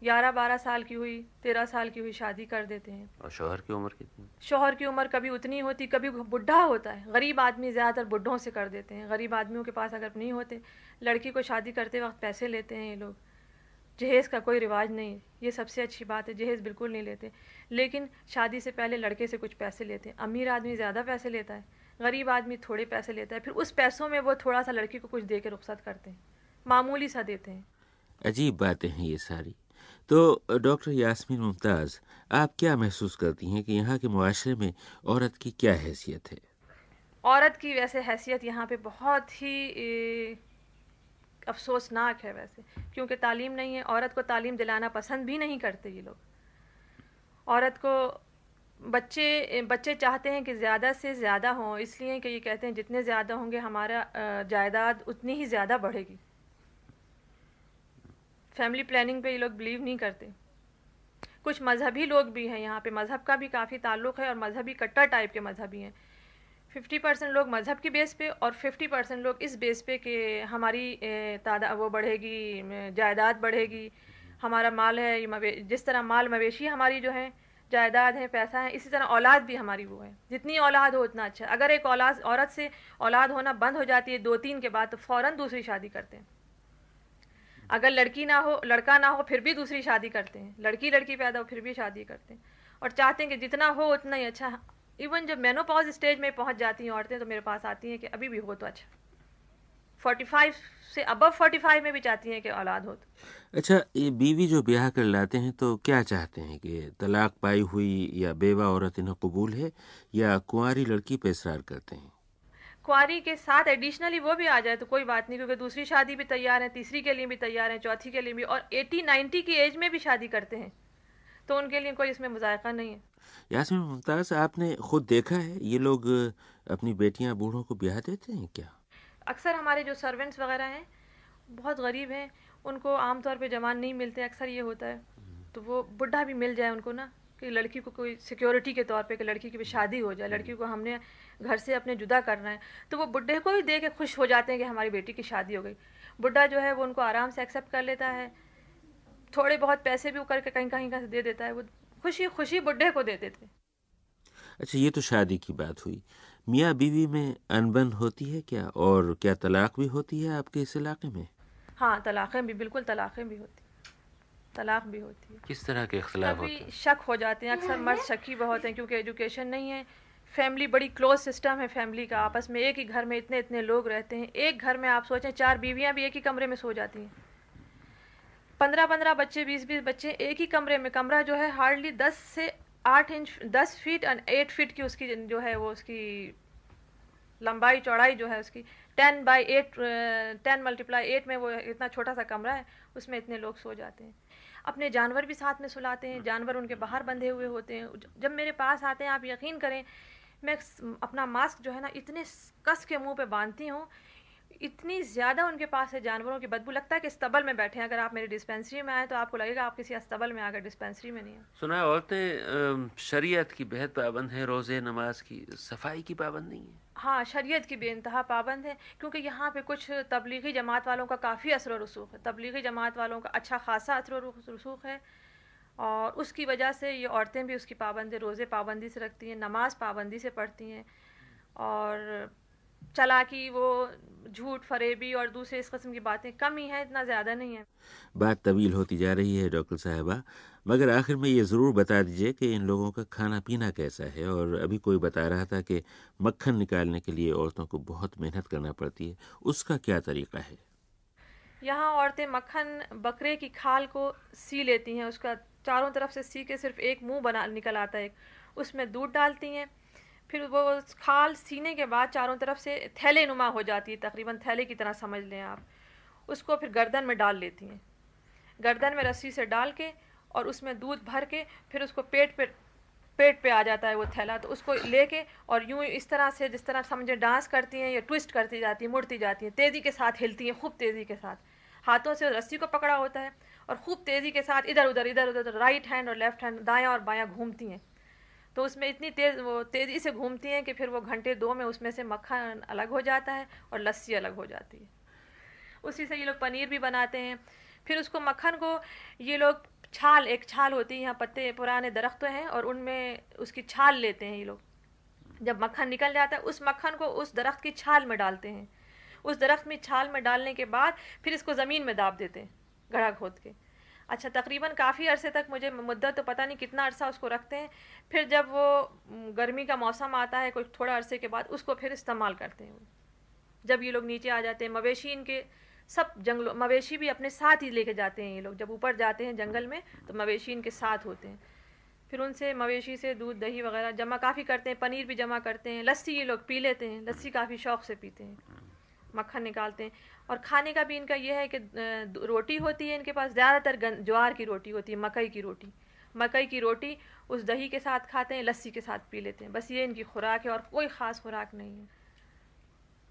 ग्यारह बारह साल की हुई तेरह साल की हुई शादी कर देते हैं। और शोहर की उम्र कितनी? शोहर की उम्र कभी उतनी होती कभी बुढ़ा होता है। गरीब आदमी ज़्यादातर बुढ़ों से कर देते हैं। गरीब आदमियों के पास अगर नहीं होते लड़की को शादी करते वक्त पैसे लेते हैं ये लोग। जहेज़ का कोई रिवाज नहीं ये सबसे अच्छी बात है जहेज़ बिल्कुल नहीं लेते। लेकिन शादी से पहले लड़के से कुछ पैसे लेते हैं। अमीर आदमी ज़्यादा पैसे लेता है गरीब आदमी थोड़े पैसे लेता है फिर उस पैसों में वो थोड़ा सा लड़की को कुछ दे के रुख्सत करते हैं मामूली सा देते हैं। अजीब बातें हैं ये सारी। तो डॉक्टर यासमीन मुमताज़, आप क्या महसूस करती हैं कि यहाँ के मुआरे में औरत की क्या हैसियत है? औरत की वैसे हैसियत यहाँ पे बहुत ही अफसोसनाक है वैसे, क्योंकि तालीम नहीं है, औरत को तालीम दिलाना पसंद भी नहीं करते ये लोग। औरत को बच्चे बच्चे चाहते हैं कि ज़्यादा से ज़्यादा हों, इसलिए कि ये कहते हैं जितने ज़्यादा होंगे हमारा जायदाद उतनी ही ज़्यादा बढ़ेगी। फैमिली प्लानिंग पे ये लोग बिलीव नहीं करते। कुछ मज़हबी लोग भी हैं यहाँ पे, मज़हब का भी काफ़ी ताल्लुक़ है और मज़हबी कट्टर टाइप के मज़हबी हैं। फिफ्टी परसेंट लोग मज़हब की बेस पे और फिफ्टी परसेंट लोग इस बेस पे कि हमारी तादाद वो बढ़ेगी जायदाद बढ़ेगी, हमारा माल है जिस तरह माल मवेशी हमारी जो है, जायदाद है, पैसा है, इसी तरह औलाद भी हमारी वो है। जितनी औलाद हो, उतना अच्छा अगर एक औलाद, औरत से औलाद होना बंद हो जाती है दो तीन के बाद तो फ़ौर दूसरी शादी करते हैं। अगर लड़की ना हो, लड़का ना हो, फिर भी दूसरी शादी करते हैं। लड़की लड़की पैदा हो, फिर भी शादी करते हैं। और चाहते हैं कि जितना हो, उतना ही अच्छा। इवन जब मेनोपॉज स्टेज में पहुँच जाती हैं औरतें तो मेरे पास आती हैं कि अभी भी हो तो अच्छा। फोर्टी फाइव से अबव फोर्टी फाइव में भी चाहती हैं कि औलाद हो तो। अच्छा ये बीवी जो ब्याह कर लाते हैं तो क्या चाहते हैं कि तलाक पाई हुई या बेवा औरत इन्हें कबूल है या कुंवारी लड़की पे इसरार करते हैं? कुंवारी के साथ एडिशनली वो भी आ जाए तो कोई बात नहीं क्योंकि दूसरी शादी भी तैयार है तीसरी के लिए भी तैयार है चौथी के लिए भी और एटी नाइन्टी की एज में भी शादी करते हैं। तो उनके लिए कोई इसमें मुजायका नहीं है। यासमिन मुमताज़ आपने खुद देखा है ये लोग अपनी बेटियाँ बूढ़ों को ब्याह देते हैं क्या? अक्सर हमारे जो सर्वेंट्स वगैरह हैं बहुत गरीब हैं उनको आमतौर पर जवान नहीं मिलते अक्सर ये होता है। तो वो बुढ़ा भी मिल जाए उनको ना। कि लड़की को कोई सिक्योरिटी के तौर पे कि लड़की की भी शादी हो जाए लड़की को हमने घर से अपने जुदा करना है तो वो बुढ़े को ही दे के खुश हो जाते हैं कि हमारी बेटी की शादी हो गई। बुढ़ा जो है वो उनको आराम से एक्सेप्ट कर लेता है थोड़े बहुत पैसे भी वो करके कहीं कहीं का दे देता है वो खुशी खुशी बुढ़े को दे देते थे अच्छा ये तो शादी की बात हुई। मियाँ बीवी में अनबन होती है क्या और क्या तलाक भी होती है आपके इस इलाके में? हाँ तलाक़ें भी बिल्कुल तलाक़ें भी होती तलाक भी होती है। किस तरह के इख्तलाफ कभी होते हैं? शक हो जाते हैं अक्सर मर्द शकी बहुत हैं क्योंकि एजुकेशन नहीं है। फैमिली बड़ी क्लोज सिस्टम है फैमिली का। आपस में एक ही घर में इतने इतने लोग रहते हैं। एक घर में आप सोचें चार बीवियाँ भी एक ही कमरे में सो जाती हैं। पंद्रह पंद्रह बच्चे बीस बीस बच्चे एक ही कमरे में। कमरा जो है हार्डली दस से आठ इंच दस फीट एंड एट फीट की उसकी जो है वो उसकी लंबाई चौड़ाई जो है उसकी। Ten by eight ten multiply eight में वो इतना छोटा सा कमरा है उसमें इतने लोग सो जाते हैं। अपने जानवर भी साथ में सुलाते हैं, जानवर उनके बाहर बंधे हुए होते हैं। जब मेरे पास आते हैं, आप यकीन करें, मैं अपना मास्क जो है ना, इतने कस के मुँह पे बांधती हूँ, इतनी ज़्यादा उनके पास है जानवरों की बदबू, लगता है कि अस्तबल में बैठे हैं। अगर आप मेरी डिस्पेंसरी में आए तो आपको लगेगा आप किसी अस्तबल में आकर डिस्पेंसरी में नहीं है। सुना औरतें शरीयत की बेहद पाबंद हैं रोज़े नमाज़ की, सफ़ाई की पाबंद नहीं है। हाँ शरीयत की बेनतहा पाबंद है, क्योंकि यहाँ पे कुछ तबलीगी जमात वालों का काफ़ी असर रसूख है। तबलीगी जमात वालों का अच्छा खासा असर रसूख है और उसकी वजह से ये औरतें भी उसकी पाबंदी, रोज़े पाबंदी से रखती हैं, नमाज़ पाबंदी से पढ़ती हैं और चलाकी, वो झूठ, फरेबी और दूसरे इस कस्म की बातें कम ही हैं, इतना ज़्यादा नहीं है। बात तवील होती जा रही है, डॉक्टर साहबा। मगर आखिर में ये ज़रूर बता दीजिए कि इन लोगों का खाना पीना कैसा है और अभी कोई बता रहा था कि मक्खन निकालने के लिए औरतों को बहुत मेहनत करना पड़ती है, उसका क्या तरीका है? यहाँ औरतें मक्खन बकरे की खाल को सी लेती हैं, उसका चारों तरफ़ से सी के सिर्फ़ एक मुँह बना निकल आता है, उसमें दूध डालती हैं, फिर वो खाल सीने के बाद चारों तरफ़ से थैले नुमा हो जाती है, तकरीबन थैले की तरह समझ लें आप, उसको फिर गर्दन में डाल लेती हैं, गर्दन में रस्सी से डाल के और उसमें दूध भर के फिर उसको पेट पे पेट पे आ जाता है वो थैला। तो उसको लेके और यूँ इस तरह से, जिस तरह समझे, डांस करती हैं या ट्विस्ट करती जाती हैं, मुड़ती जाती हैं, तेज़ी के साथ हिलती हैं, खूब तेज़ी के साथ। हाथों से रस्सी को पकड़ा होता है और खूब तेज़ी के साथ इधर, उधर इधर, उधर राइट हैंड और लेफ़्ट हैंड दायां और बायां घूमती हैं। तो उसमें इतनी तेज़, वो तेज़ी से घूमती हैं कि फिर वो घंटे दो में उसमें से मक्खन अलग हो जाता है और लस्सी अलग हो जाती है। उसी से ये लोग पनीर भी बनाते हैं। फिर उसको मक्खन को ये लोग छाल, एक छाल होती है, यहाँ पत्ते पुराने दरख्त हैं और उनमें उसकी छाल लेते हैं ये लोग। जब मक्खन निकल जाता है, उस मक्खन को उस दरख्त की छाल में डालते हैं। उस दरख्त में छाल में डालने के बाद फिर इसको ज़मीन में दाब देते हैं, गढ़ा खोद के। अच्छा तकरीबन काफ़ी अरसे तक मुझे मुद्दत तो पता नहीं कितना अरसा उसको रखते हैं। फिर जब वो गर्मी का मौसम आता है कोई थोड़ा अरसे के बाद उसको फिर इस्तेमाल करते हैं जब ये लोग नीचे आ जाते हैं, मवेशी इनके सब जंगलों, मवेशी भी अपने साथ ही लेके जाते हैं ये लोग। जब ऊपर जाते हैं जंगल में तो मवेशी इनके साथ होते हैं। फिर उनसे, मवेशी से दूध, दही वगैरह जमा काफ़ी करते हैं, पनीर भी जमा करते हैं, लस्सी ये लोग पी लेते हैं, लस्सी काफ़ी शौक से पीते हैं, मक्खन निकालते हैं। और खाने का भी इनका यह है कि रोटी होती है इनके पास, ज़्यादातर ज्वार की रोटी होती है, मकई की रोटी। मकई की रोटी उस दही के साथ खाते हैं, लस्सी के साथ पी लेते हैं। बस ये इनकी खुराक है और कोई ख़ास खुराक नहीं है।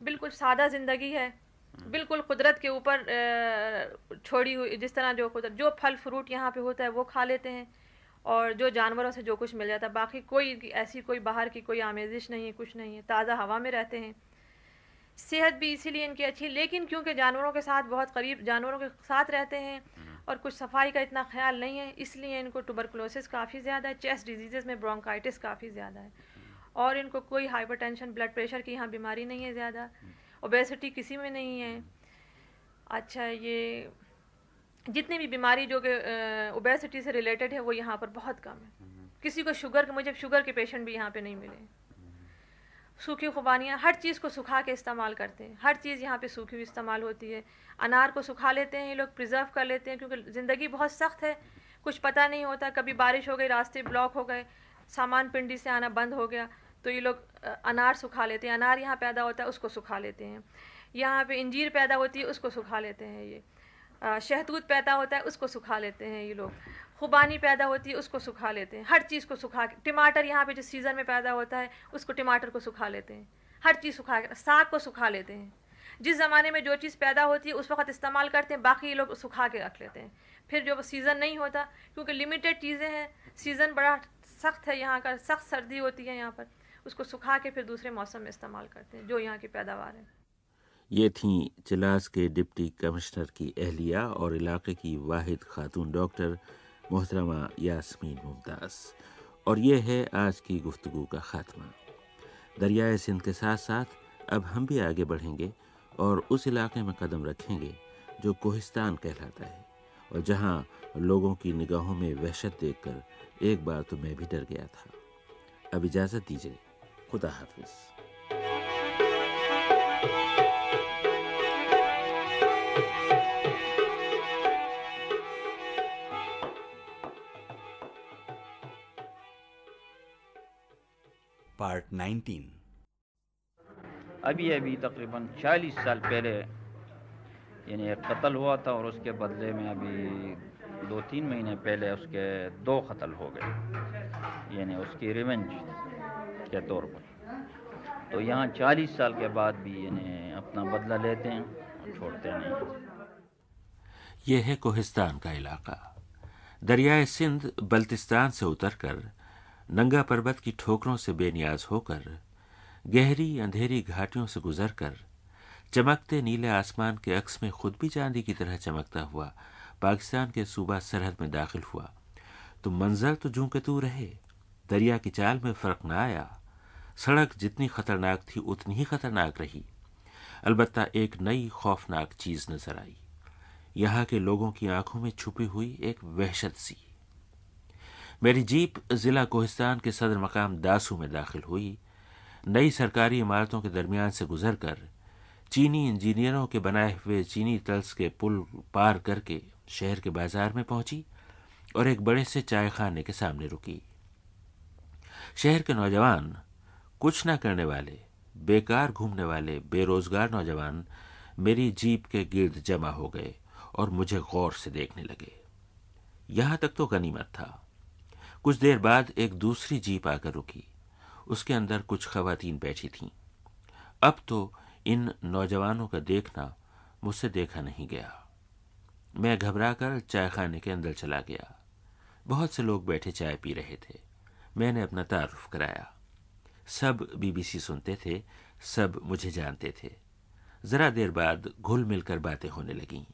बिल्कुल सादा ज़िंदगी है बिल्कुल कुदरत के ऊपर छोड़ी हुई जिस तरह जो कुदरत जो फल फ्रूट यहाँ पे होता है वो खा लेते हैं। और जो जानवरों से जो कुछ मिल जाता है बाकी कोई ऐसी कोई बाहर की कोई आमेजिश नहीं है कुछ नहीं है ताज़ा हवा में रहते हैं। सेहत भी इसीलिए इनकी अच्छी लेकिन क्योंकि जानवरों के साथ बहुत करीब जानवरों के साथ रहते हैं और कुछ सफ़ाई का इतना ख्याल नहीं है इसलिए इनको टूबरकुलोसिस काफ़ी ज़्यादा है चेस्ट डिज़ीज़ में ब्रोंकाइटिस काफ़ी ज़्यादा है। और इनको कोई हाइपरटेंशन ब्लड प्रेशर की यहाँ बीमारी नहीं है ज़्यादा। ओबेसिटी किसी में नहीं है। अच्छा ये जितनी भी बीमारी जो कि ओबेसिटी से रिलेटेड है वो यहाँ पर बहुत कम है। किसी को शुगर के मुझे शुगर के पेशेंट भी यहाँ पे नहीं मिले। सूखी खुबानियाँ हर चीज़ को सुखा के इस्तेमाल करते हैं। हर चीज़ यहाँ पे सूखी हुई इस्तेमाल होती है। अनार को सुखा लेते हैं ये लोग प्रिजर्व कर लेते हैं क्योंकि ज़िंदगी बहुत सख्त है। कुछ पता नहीं होता कभी बारिश हो गई रास्ते ब्लॉक हो गए सामान पिंडी से आना बंद हो गया। तो ये लोग अनार सुखा लेते हैं। अनार यहाँ पैदा होता है, उसको सुखा लेते हैं। यहाँ पे इंजीर पैदा होती है, उसको सुखा लेते हैं ये। शहतूत पैदा होता है, उसको सुखा लेते हैं ये लोग। खुबानी पैदा होती है, उसको सुखा लेते हैं। हर चीज़ को सुखा के, टमाटर यहाँ पे जो सीज़न में पैदा होता है, उसको टमाटर को सुखा लेते हैं। हर चीज़ सुखा साग को सुखा लेते हैं। जिस ज़माने में जो चीज़ पैदा होती है, उस वक्त इस्तेमाल करते हैं, बाकी ये लोग सुखा के रख लेते हैं। फिर जो सीज़न नहीं होता, क्योंकि लिमिटेड चीज़ें हैं, सीज़न बड़ा सख्त है यहाँ का, सख्त सर्दी होती है यहाँ पर। उसको सुखा के फिर दूसरे मौसम में इस्तेमाल करते हैं, जो यहाँ की पैदावार है। ये थी चिलास के डिप्टी कमिश्नर की अहलिया और इलाके की वाहिद खातून डॉक्टर मोहतरमा यासमीन मुमताज़। और ये है आज की गुफ्तगु का ख़ात्मा। दरियाए सिंध के साथ साथ अब हम भी आगे बढ़ेंगे और उस इलाके में कदम रखेंगे जो कोहिस्तान कहलाता है। और जहाँ लोगों की निगाहों में वहशत देखकर एक बार तो मैं भी डर गया था। अब इजाज़त दीजिए। खुदा हाफिज़ पार्ट 19 अभी अभी तकरीबन 40 साल पहले यानी एक कत्ल हुआ था और उसके बदले में अभी दो तीन महीने पहले उसके दो कत्ल हो गए यानी उसकी रिवेंज। के तौर पर। तो यहाँ 40 साल के बाद भी यानी अपना बदला लेते हैं और छोड़ते नहीं। यह है कोहिस्तान का इलाका। दरियाए सिंध बल्तिस्तान से उतरकर नंगा पर्वत की ठोकरों से बेनियाज होकर, गहरी अंधेरी घाटियों से गुजरकर, चमकते नीले आसमान के अक्स में खुद भी चांदी की तरह चमकता हुआ पाकिस्तान के सूबा सरहद में दाखिल हुआ। तो मंजर तो जू के तू रहे, दरिया की चाल में फ़र्क न आया। सड़क जितनी खतरनाक थी, उतनी ही खतरनाक रही। अलबत्ता एक नई खौफनाक चीज़ नज़र आई। यहाँ के लोगों की आँखों में छुपी हुई एक वहशत सी। मेरी जीप जिला कोहिस्तान के सदर मकाम दासू में दाखिल हुई। नई सरकारी इमारतों के दरमियान से गुजरकर चीनी इंजीनियरों के बनाए हुए चीनी तल्स के पुल पार करके शहर के बाज़ार में पहुँची और एक बड़े से चाय खाने के सामने रुकी। शहर के नौजवान कुछ न करने वाले, बेकार घूमने वाले, बेरोजगार नौजवान मेरी जीप के गिर्द जमा हो गए और मुझे गौर से देखने लगे। यहाँ तक तो गनीमत था। कुछ देर बाद एक दूसरी जीप आकर रुकी। उसके अंदर कुछ खवातीन बैठी थीं। अब तो इन नौजवानों का देखना मुझसे देखा नहीं गया। मैं घबरा कर चाय खाने के अंदर चला गया। बहुत से लोग बैठे चाय पी रहे थे। मैंने अपना तारुफ कराया। सब बीबीसी सुनते थे, सब मुझे जानते थे। जरा देर बाद घुल मिलकर बातें होने लगीं।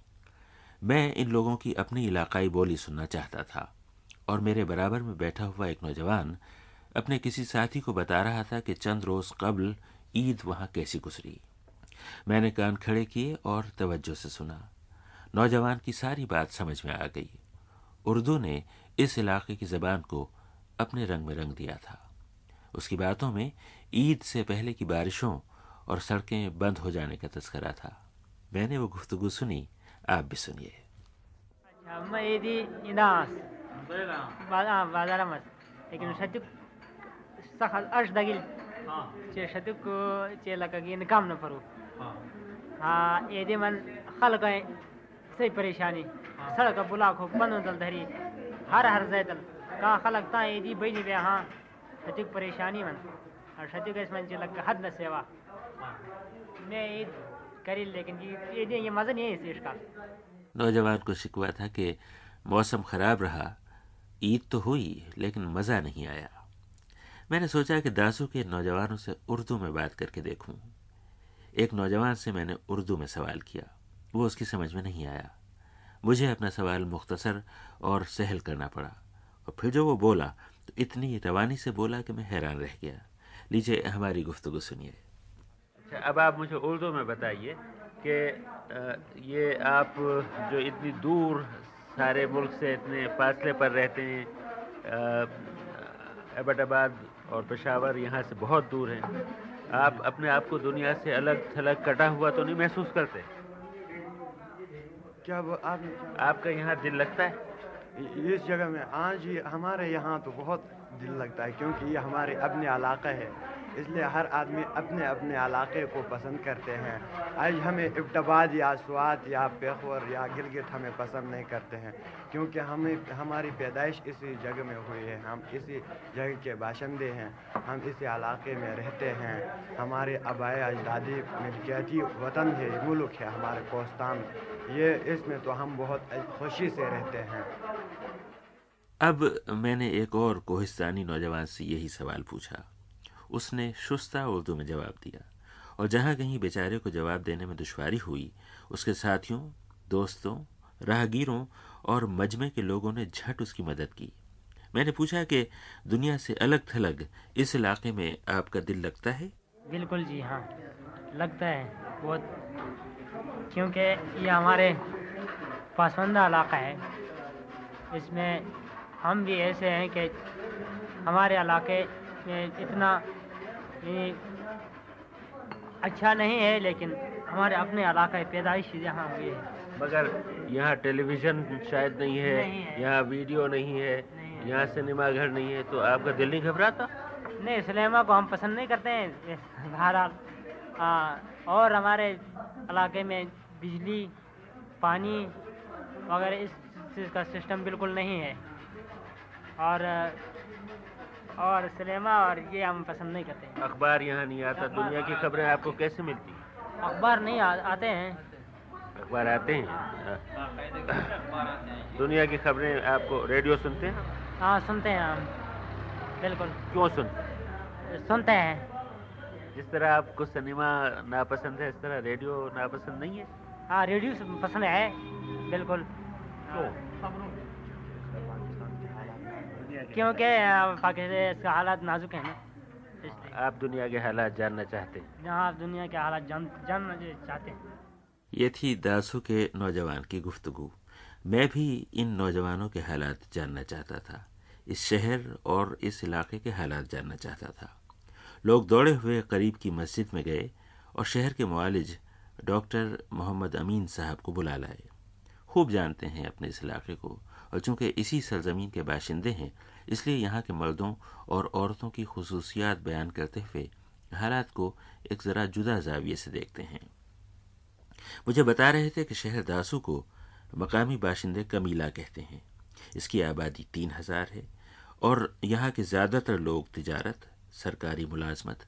मैं इन लोगों की अपनी इलाकाई बोली सुनना चाहता था और मेरे बराबर में बैठा हुआ एक नौजवान अपने किसी साथी को बता रहा था कि चंद रोज कबल ईद वहाँ कैसी गुजरी। मैंने कान खड़े किए और तवज्जो से सुना। नौजवान की सारी बात समझ में आ गई। उर्दू ने इस इलाके की जबान को अपने रंग में रंग दिया था। उसकी बातों में ईद से पहले की बारिशों और सड़कें बंद हो जाने का तस्करा था। मैंने वो गुफ्तगु सुनी आप भी सुनिए। लेकिन दागिल। चे चे काम न हाँ। ये मन खल गए सही परेशानी। सड़क बुला खो बंद दल धरी। हर हर जैतल। का खलक ता ये दी बहनी बे हाँ। शतुक परेशानी मन। और शतुक इस मन लग हद न सेवा। मैं ये करी लेकिन ये दे ये मज़ा नहीं है इस इसका नौजवान को शिकवा था कि मौसम खराब रहा, ईद तो हुई, लेकिन मज़ा नहीं आया। मैंने सोचा कि दासू के नौजवानों से उर्दू में बात करके देखूँ। एक नौजवान से मैंने उर्दू में सवाल किया। वो उसकी समझ में नहीं आया। मुझे अपना सवाल मुख्तसर और सहल करना पड़ा। और फिर जो वो बोला तो इतनी रवानी से बोला कि मैं हैरान रह गया। लीजिए हमारी गुफ्तगु सुनिए। अच्छा अब आप मुझे उर्दू में बताइए कि ये आप जो इतनी दूर सारे मुल्क से इतने फासले पर रहते हैं एबटाबाद और पेशावर यहाँ से बहुत दूर हैं आप अपने आप को दुनिया से अलग थलग कटा हुआ तो नहीं महसूस करते? क्या वो आप आपका यहाँ दिल लगता है? इस जगह में हाँ जी, हमारे यहाँ तो बहुत दिल लगता है क्योंकि ये हमारे अपने इलाका है। इसलिए हर आदमी अपने अपने इलाके को पसंद करते हैं। आज हमें इब्तबाद या स्वाद या पेखवर या गिलगित हमें पसंद नहीं करते हैं, क्योंकि हमें, हमारी पैदाइश इसी जगह में हुई है। हम इसी जगह के बाशिंदे हैं, हम इसी इलाके में रहते हैं। हमारे आबाए अजदादी मिल्कियती वतन है मुल्क है हमारे कोस्तान। ये, इसमें तो हम बहुत खुशी से रहते हैं। अब मैंने एक और कोहिस्तानी नौजवान से यही सवाल पूछा। उसने शुस्ता उर्दू में जवाब दिया। और जहाँ कहीं बेचारे को जवाब देने में दुश्वारी हुई, उसके साथियों, दोस्तों, राहगीरों और मजमे के लोगों ने झट उसकी मदद की। मैंने पूछा कि, दुनिया से अलग थलग इस इलाके में आपका दिल लगता है? बिल्कुल जी हाँ लगता है, बहुत। क्योंकि ये हमारे पसंदा इलाका है। इसमें हम भी ऐसे हैं कि हमारे इलाके में इतना अच्छा नहीं है लेकिन हमारे अपने इलाके पैदाइश यहाँ हुई है। मगर यहाँ टेलीविज़न शायद नहीं है, है। यहाँ वीडियो नहीं है यहाँ सिनेमा घर नहीं है तो आपका दिल नहीं घबराता? नहीं सिनेमा को हम पसंद नहीं करते हैं। बहरहाल और हमारे इलाके में बिजली पानी वगैरह इस चीज़ का सिस्टम बिल्कुल नहीं है। और और सिनेमा और ये हम पसंद नहीं करते अखबार यहाँ नहीं आता दुनिया की खबरें आपको कैसे मिलती? अखबार नहीं आ, आते हैं। अखबार आते हैं? दुनिया की खबरें आपको रेडियो सुनते हैं? हाँ सुनते हैं हम। बिल्कुल। क्यों सुनते सुनते हैं। जिस तरह आपको सिनेमा नापसंद है इस तरह रेडियो नापसंद नहीं है? हाँ रेडियो पसंद है। बिल्कुल। क्योंकि पाकिस्तान का हालात नाजुक है ना। आप दुनिया के हालात जानना चाहते हैं? जहाँ आप दुनिया के हालात जान जानना चाहते हैं। ये थी दासू के नौजवान की गुफ्तगु। मैं भी इन नौजवानों के हालात जानना चाहता था। इस शहर और इस इलाके के हालात जानना चाहता था। लोग दौड़े हुए करीब की मस्जिद में गए और शहर के मुआलिज डॉक्टर मोहम्मद अमीन साहब को बुला लाए। खूब जानते हैं अपने इस इलाके को और चूँकि इसी सरजमीन के बाशिंदे हैं इसलिए यहाँ के मर्दों और औरतों की खसूसियात बयान करते हुए हालात को एक ज़रा जुदा जाविये से देखते हैं। मुझे बता रहे थे कि शहर दासू को मकामी बाशिंदे कमीला कहते हैं। इसकी आबादी तीन हज़ार है और यहाँ के ज़्यादातर लोग तिजारत, सरकारी मुलाजमत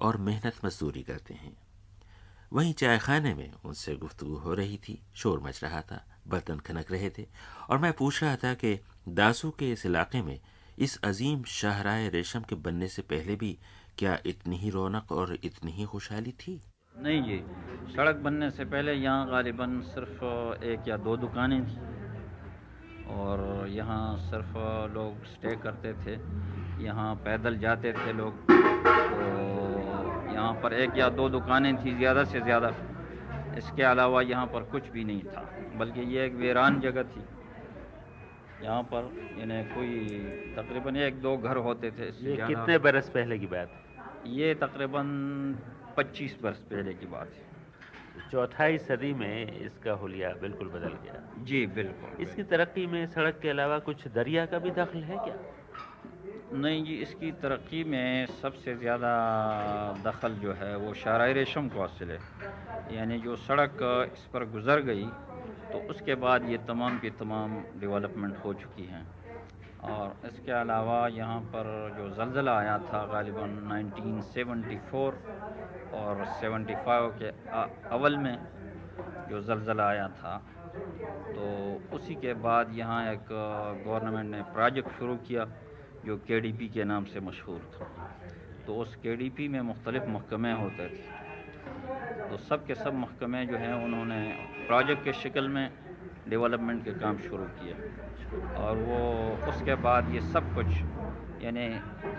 और मेहनत मजदूरी करते हैं। वहीं चाय खाने में उनसे गुफ्तगु हो रही थी, शोर मच रहा था, बर्तन खनक रहे थे और मैं पूछ रहा था कि दासू के इस इलाके में इस अजीम शाहराय रेशम के बनने से पहले भी क्या इतनी ही रौनक और इतनी ही खुशहाली थी? नहीं जी, सड़क बनने से पहले यहाँ गालिबा सिर्फ़ एक या दो दुकानें थी और यहाँ सिर्फ़ लोग स्टे करते थे, यहाँ पैदल जाते थे लोग। तो यहाँ पर एक या दो दुकानें थी ज़्यादा से ज़्यादा। इसके अलावा यहाँ पर कुछ भी नहीं था, बल्कि ये एक वीरान जगह थी। यहाँ पर यानी कोई तकरीबन एक दो घर होते थे ये कितने बरस पहले की बात? ये तकरीबन 25 बरस पहले की बात है। चौथाई सदी में इसका हुलिया बिल्कुल बदल गया। जी बिल्कुल। इसकी तरक्की में सड़क के अलावा कुछ दरिया का भी दखल है क्या? नहीं जी इसकी तरक्की में सबसे ज़्यादा दखल जो है वो शाराय रेशम को हासिल है। यानी जो सड़क इस पर गुज़र गई तो उसके बाद ये तमाम की तमाम डेवलपमेंट हो चुकी हैं। और इसके अलावा यहाँ पर जो जलज़ला आया था गालिबा 1974 और 75 के अवल में जो जलज़ला आया था तो उसी के बाद यहाँ एक गवर्नमेंट ने प्रोजेक्ट शुरू किया जो के डी पी के नाम से मशहूर था। तो उस के डी पी में मुख्तलिफ़ महकमे होते थे। तो सब के सब महकमे जो हैं, उन्होंने प्रोजेक्ट के शक्ल में डेवलपमेंट के काम शुरू किए। और वो उसके बाद ये सब कुछ, यानी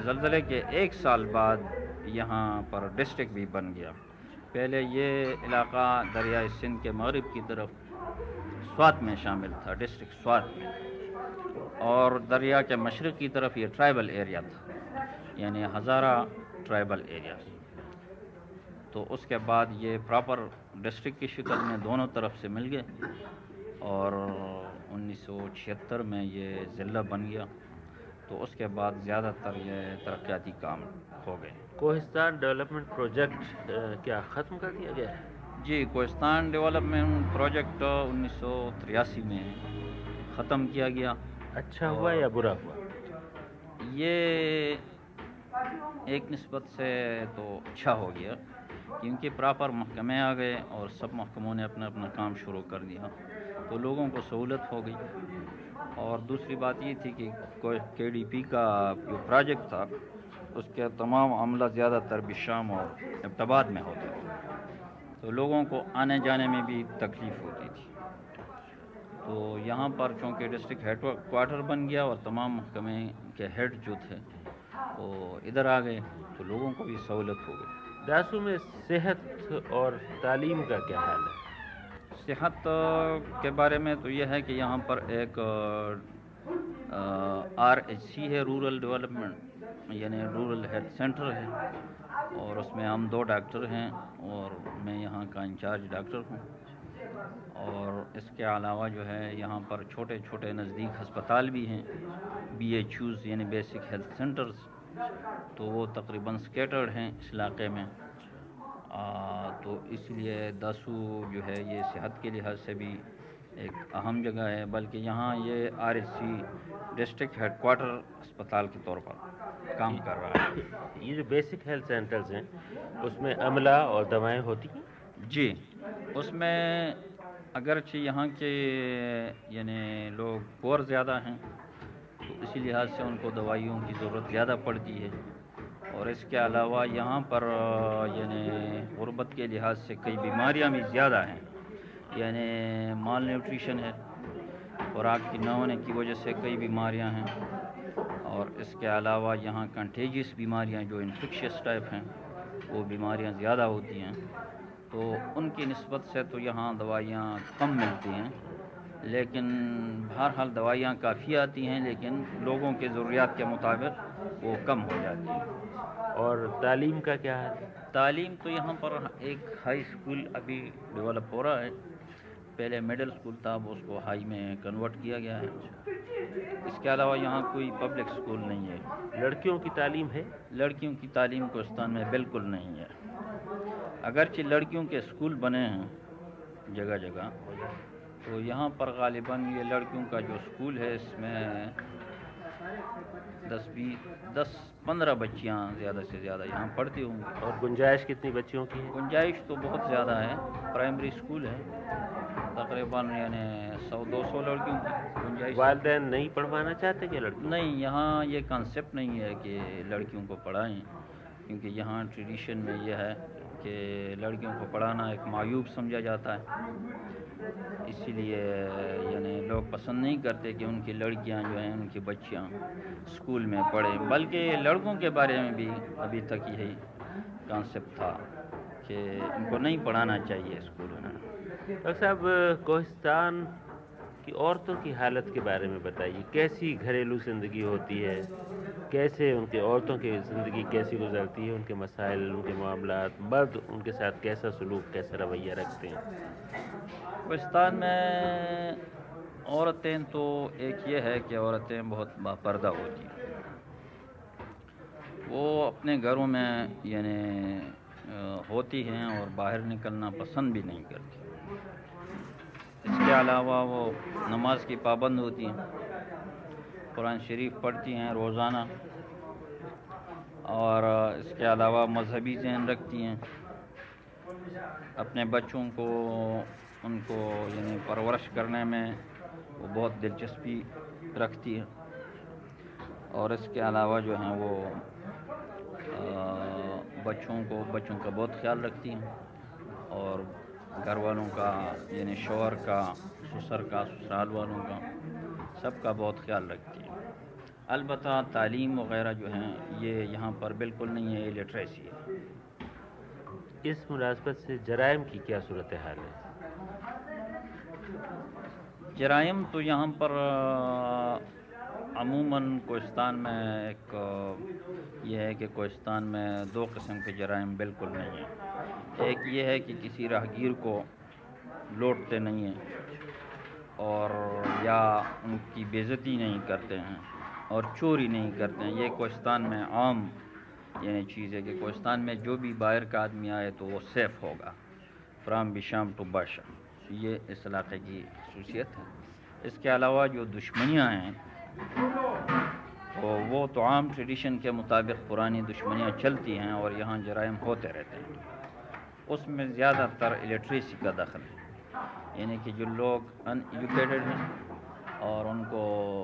जलज़ले के एक साल बाद यहाँ पर डिस्ट्रिक्ट भी बन गया। पहले ये इलाका दरियाए सिंध के मगरब की तरफ़ स्वात में शामिल था डिस्ट्रिक्ट स्वात में। और दरिया के मशरक़ की तरफ़ ये ट्राइबल एरिया था, यानी हज़ारा ट्राइबल एरिया तो उसके बाद ये प्रॉपर डिस्ट्रिक्ट की शक्ल में दोनों तरफ़ से मिल गए और 1976 में ये ज़िला बन गया। तो उसके बाद ज़्यादातर ये तरक्याती काम हो गए। कोहिस्तान डेवलपमेंट प्रोजेक्ट क्या ख़त्म कर दिया गया? है जी कोहिस्तान डेवलपमेंट प्रोजेक्ट उन्नीस में ख़त्म किया गया। अच्छा हुआ या बुरा हुआ? ये एक नस्बत से तो अच्छा हो गया। क्योंकि प्रॉपर महकमे आ गए और सब महकमों ने अपना अपना काम शुरू कर दिया। तो लोगों को सहूलत हो गई। और दूसरी बात ये थी कि के डी पी का जो प्रोजेक्ट था, उसके तमाम अमला ज़्यादातर बिशाम और अब्तबाद में होते थे। तो लोगों को आने जाने में भी तकलीफ़ होती थी। तो यहाँ पर चूँकि डिस्ट्रिक्ट हेड क्वार्टर बन गया और तमाम महकमे के हेड जो थे, वो इधर आ गए तो लोगों को भी सहूलत हो गई। दासू में सेहत और तालीम का क्या हाल है? सेहत के बारे में तो यह है कि यहाँ पर एक आर एच सी है, रूरल डेवलपमेंट, यानी रूरल हेल्थ सेंटर है, और उसमें हम दो डॉक्टर हैं, और मैं यहाँ का इंचार्ज डॉक्टर हूँ, और इसके अलावा जो है यहाँ पर छोटे छोटे नज़दीक हस्पताल भी हैं बी एच यूज़ यानी बेसिक हेल्थ सेंटर्स तो वो तकरीबन स्केटर्ड हैं इस इलाके में। आ, तो इसलिए दासू जो है ये सेहत के लिहाज से भी एक अहम जगह है बल्कि यहाँ ये R S C district headquarter अस्पताल के तौर पर काम कर रहा है। [COUGHS] ये जो बेसिक हेल्थ सेंटर्स हैं उसमें अमला और दवाएँ होती हैं? जी उसमें अगरचे यहाँ के यानी लोग और ज़्यादा हैं। इसी लिहाज से उनको दवाइयों की ज़रूरत ज़्यादा पड़ती है। और इसके अलावा यहाँ पर यानी गुरबत के लिहाज से कई बीमारियाँ भी ज़्यादा हैं। यानी माल न्यूट्रिशन है, खुराक की न होने की वजह से कई बीमारियाँ हैं। और इसके अलावा यहाँ कंटेजियस बीमारियाँ जो इन्फेक्शस टाइप हैं, वो बीमारियाँ ज़्यादा होती हैं। तो उनकी नस्बत से तो यहाँ दवाइयाँ कम मिलती हैं। लेकिन बहरहाल दवाइयाँ काफ़ी आती हैं लेकिन लोगों के ज़रूरियात के मुताबिक वो कम हो जाती हैं। और तालीम का क्या है? तालीम तो यहाँ पर एक हाई स्कूल अभी डेवलप हो रहा है। पहले मिडिल स्कूल था अब उसको हाई में कन्वर्ट किया गया है। इसके अलावा यहाँ कोई पब्लिक स्कूल नहीं है। लड़कियों की तालीम है? लड़कियों की तालीम कोस्तान में बिल्कुल नहीं है। अगरचे लड़कियों के स्कूल बने हैं जगह जगह तो यहाँ पर गालिबा ये लड़कियों का जो स्कूल है इसमें दस बीस दस पंद्रह बच्चियाँ ज़्यादा से ज़्यादा यहाँ पढ़ती होंगी। और गुंजाइश कितनी बच्चियों की है? गुंजाइश तो बहुत ज़्यादा है। प्राइमरी स्कूल है। तकरीबन यानी सौ दो सौ लड़कियों की गुंजाइश वालदेन नहीं पढ़वाना चाहते क्या लड़की नहीं यहाँ ये कंसेप्ट नहीं है कि लड़कियों को पढ़ाएँ क्योंकि यहाँ ट्रेडिशन में यह है कि लड़कियों को पढ़ाना एक मायूब समझा जाता है। इसीलिए, यानी लोग पसंद नहीं करते कि उनकी लड़कियाँ जो हैं, उनकी बच्चियाँ स्कूल में पढ़ें। बल्कि लड़कों के बारे में भी अभी तक यही कॉन्सेप्ट था कि इनको नहीं पढ़ाना चाहिए स्कूल में। डॉक्टर साहब, कोहिस्तान की औरतों की हालत के बारे में बताइए। कैसी घरेलू ज़िंदगी होती है? कैसे उनके औरतों की ज़िंदगी कैसी गुजरती है? उनके मसाइल, उनके मामला मर्द उनके साथ कैसा सलूक, कैसा रवैया रखते हैं? पाकिस्तान में औरतें तो एक ये है कि औरतें बहुत बापर्दा होती हैं। वो अपने घरों में यानी होती हैं और बाहर निकलना पसंद भी नहीं करती। इसके अलावा वो नमाज़ की पाबंद होती हैं, कुरान शरीफ पढ़ती हैं रोज़ाना, और इसके अलावा मजहबी जहन रखती हैं। अपने बच्चों को उनको, यानी परवरिश करने में वो बहुत दिलचस्पी रखती है। और इसके अलावा जो हैं वो बच्चों को, बच्चों का बहुत ख्याल रखती हैं। और घर वालों का, यानी शोहर का, ससुर का, ससुराल वालों का, सबका बहुत ख्याल रखती है। अलबत् तालीम वगैरह जो हैं, ये यहाँ पर बिल्कुल नहीं है लिटरेसी है। इस मुनासबत से जराइम की क्या सूरत हाल है? जराइम तो यहाँ पर अमूमन कोस्तान में एक ये है कि कोस्तान में दो किस्म के जराइम बिल्कुल नहीं हैं। एक ये है कि किसी राहगीर को लौटते नहीं हैं और या उनकी बेज़ती नहीं करते हैं और चोरी नहीं करते हैं। ये कोस्तान में आम, यानी चीज़ है कि कोस्तान में जो भी बाहर का आदमी आए तो वो सेफ़ होगा। फ्राम बिशाम टू बाशा ये इस इलाके की खसूसियत है। इसके अलावा जो दुश्मनियाँ हैं तो वो तो आम ट्रेडिशन के मुताबिक पुरानी दुश्मनियाँ चलती हैं और यहाँ जराइम होते रहते हैं। उसमें ज़्यादातर इलेक्ट्रिसी का दखल है। यानी कि जो लोग अनएजुकेटेड हैं और उनको,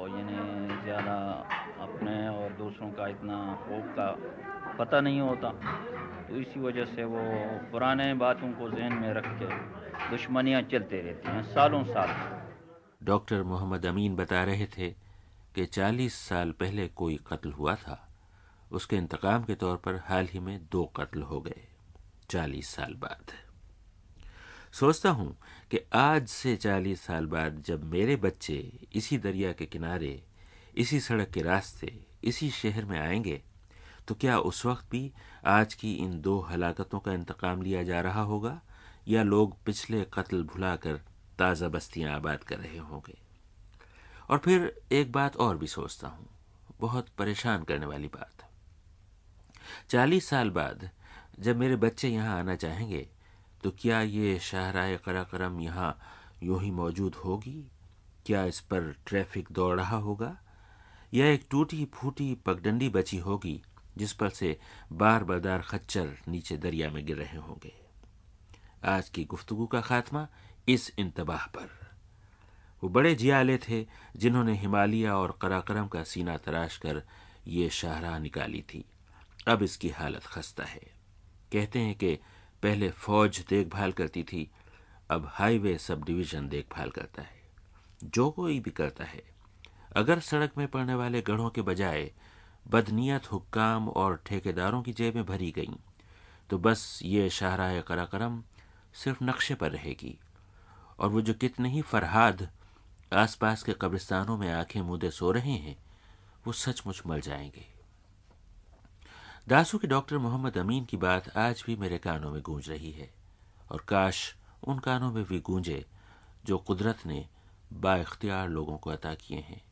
यानी ज़्यादा अपने और दूसरों का इतना खूब का पता नहीं होता तो इसी वजह से वो पुराने बातों को जहन में रख के दुश्मनियाँ चलते रहती हैं, सालों साल। डॉक्टर मोहम्मद अमीन बता रहे थे कि 40 साल पहले कोई कत्ल हुआ था। उसके इंतकाम के तौर पर हाल ही में दो कत्ल हो गए 40 साल बाद। सोचता हूँ कि आज से 40 साल बाद जब मेरे बच्चे इसी दरिया के किनारे, इसी सड़क के रास्ते, इसी शहर में आएँगे तो क्या उस वक्त भी आज की इन दो हलाकतों का इंतकाम लिया जा रहा होगा, या लोग पिछले कत्ल भुलाकर ताज़ा बस्तियाँ आबाद कर रहे होंगे? और फिर एक बात और भी सोचता हूँ, बहुत परेशान करने वाली बात। चालीस साल बाद जब मेरे बच्चे यहाँ आना चाहेंगे तो क्या ये शाहराय कराकरम यहाँ यूँ ही मौजूद होगी? क्या इस पर ट्रैफ़िक दौड़ रहा होगा? या एक टूटी फूटी पगडंडी बची होगी जिस पर से बार बरदार खच्चर नीचे दरिया में गिर रहे होंगे। आज की गुफ्तगु का खात्मा इस इंतबाह पर। वो बड़े जियाले थे, जिन्होंने हिमालय और कराकरम का सीना तराश कर ये शाहराह निकाली थी। अब इसकी हालत खस्ता है। कहते हैं कि पहले फौज देखभाल करती थी, अब हाईवे सब डिवीज़न देखभाल करता है। जो कोई भी करता है, अगर सड़क में पड़ने वाले गढ़ों के बजाय बदनीयत, हुक्काम और ठेकेदारों की जेबें भरी गईं। तो बस ये शाहराह कराकरम सिर्फ़ नक्शे पर रहेगी। और वो जो कितने ही फरहाद आसपास के कब्रिस्तानों में आँखें मुदे सो रहे हैं, वो सचमुच मर जाएँगे। दासू के डॉक्टर मोहम्मद अमीन की बात आज भी मेरे कानों में गूंज रही है। और काश उन कानों में भी गूंजे जो कुदरत ने बाख्तियार लोगों को अता किए हैं।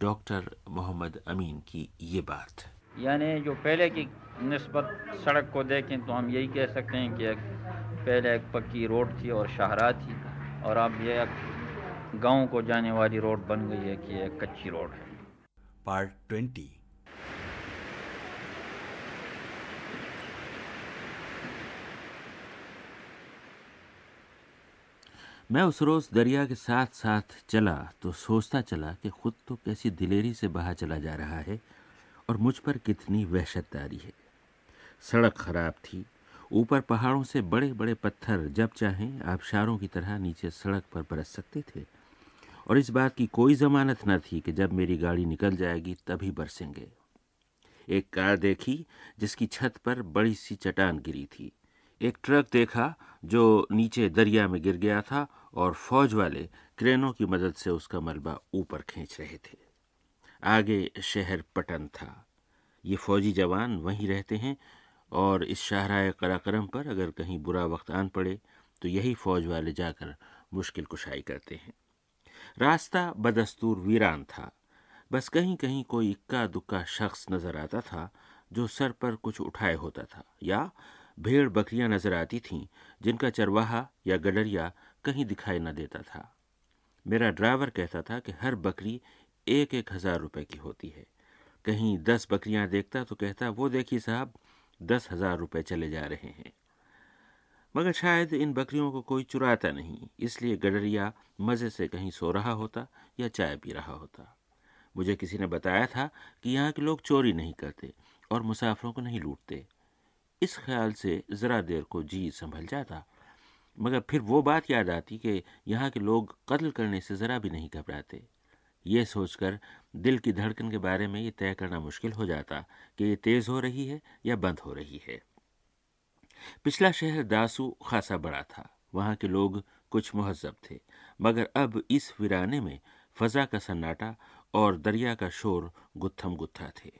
डॉक्टर मोहम्मद अमीन की ये बात। यानी जो पहले की नस्बत सड़क को देखें तो हम यही कह सकते हैं कि एक पहले एक पक्की रोड थी और शाहरा थी और अब यह गाँव को जाने वाली रोड बन गई है कि एक कच्ची रोड है। Part twenty. मैं उस रोज दरिया के साथ साथ चला तो सोचता चला कि खुद तो कैसी दिलेरी से बहा चला जा रहा है और मुझ पर कितनी वहशतदारी है। सड़क खराब थी, ऊपर पहाड़ों से बड़े बड़े पत्थर जब चाहें आबशारों की तरह नीचे सड़क पर बरस सकते थे। और इस बात की कोई जमानत न थी कि जब मेरी गाड़ी निकल जाएगी तभी बरसेंगे। एक कार देखी जिसकी छत पर बड़ी सी चट्टान गिरी थी। एक ट्रक देखा जो नीचे दरिया में गिर गया था और फौज वाले क्रेनों की मदद से उसका मलबा ऊपर खींच रहे थे। आगे शहर पटन था। ये फौजी जवान वहीं रहते हैं और इस शाहराय कराक्रम पर अगर कहीं बुरा वक्त आन पड़े तो यही फौज वाले जाकर मुश्किल कुशाई करते हैं। रास्ता बदस्तूर वीरान था। बस कहीं कहीं कोई इक्का दुक्का शख्स नज़र आता था, जो सर पर कुछ उठाए होता था, या भेड़ बकरियाँ नज़र आती थीं, जिनका चरवाहा या गडरिया कहीं दिखाई न देता था। मेरा ड्राइवर कहता था कि हर बकरी एक एक हज़ार रुपये की होती है। कहीं दस बकरियाँ देखता तो कहता, वो देखिए साहब, दस हज़ार रुपये चले जा रहे हैं। मगर शायद इन बकरियों को कोई चुराता नहीं, इसलिए गडरिया मज़े से कहीं सो रहा होता या चाय पी रहा होता। मुझे किसी ने बताया था कि यहाँ के लोग चोरी नहीं करते और मुसाफरों को नहीं लूटते। इस ख्याल से ज़रा देर को जी संभल जाता मगर फिर वो बात याद आती कि यहाँ के लोग कत्ल करने से ज़रा भी नहीं घबराते। ये सोचकर दिल की धड़कन के बारे में ये तय करना मुश्किल हो जाता कि ये तेज़ हो रही है या बंद हो रही है। पिछला शहर दासू खासा बड़ा था, वहाँ के लोग कुछ महजब थे, मगर अब इस वीराने में फजा का सन्नाटा और दरिया का शोर गुत्थम गुत्था थे।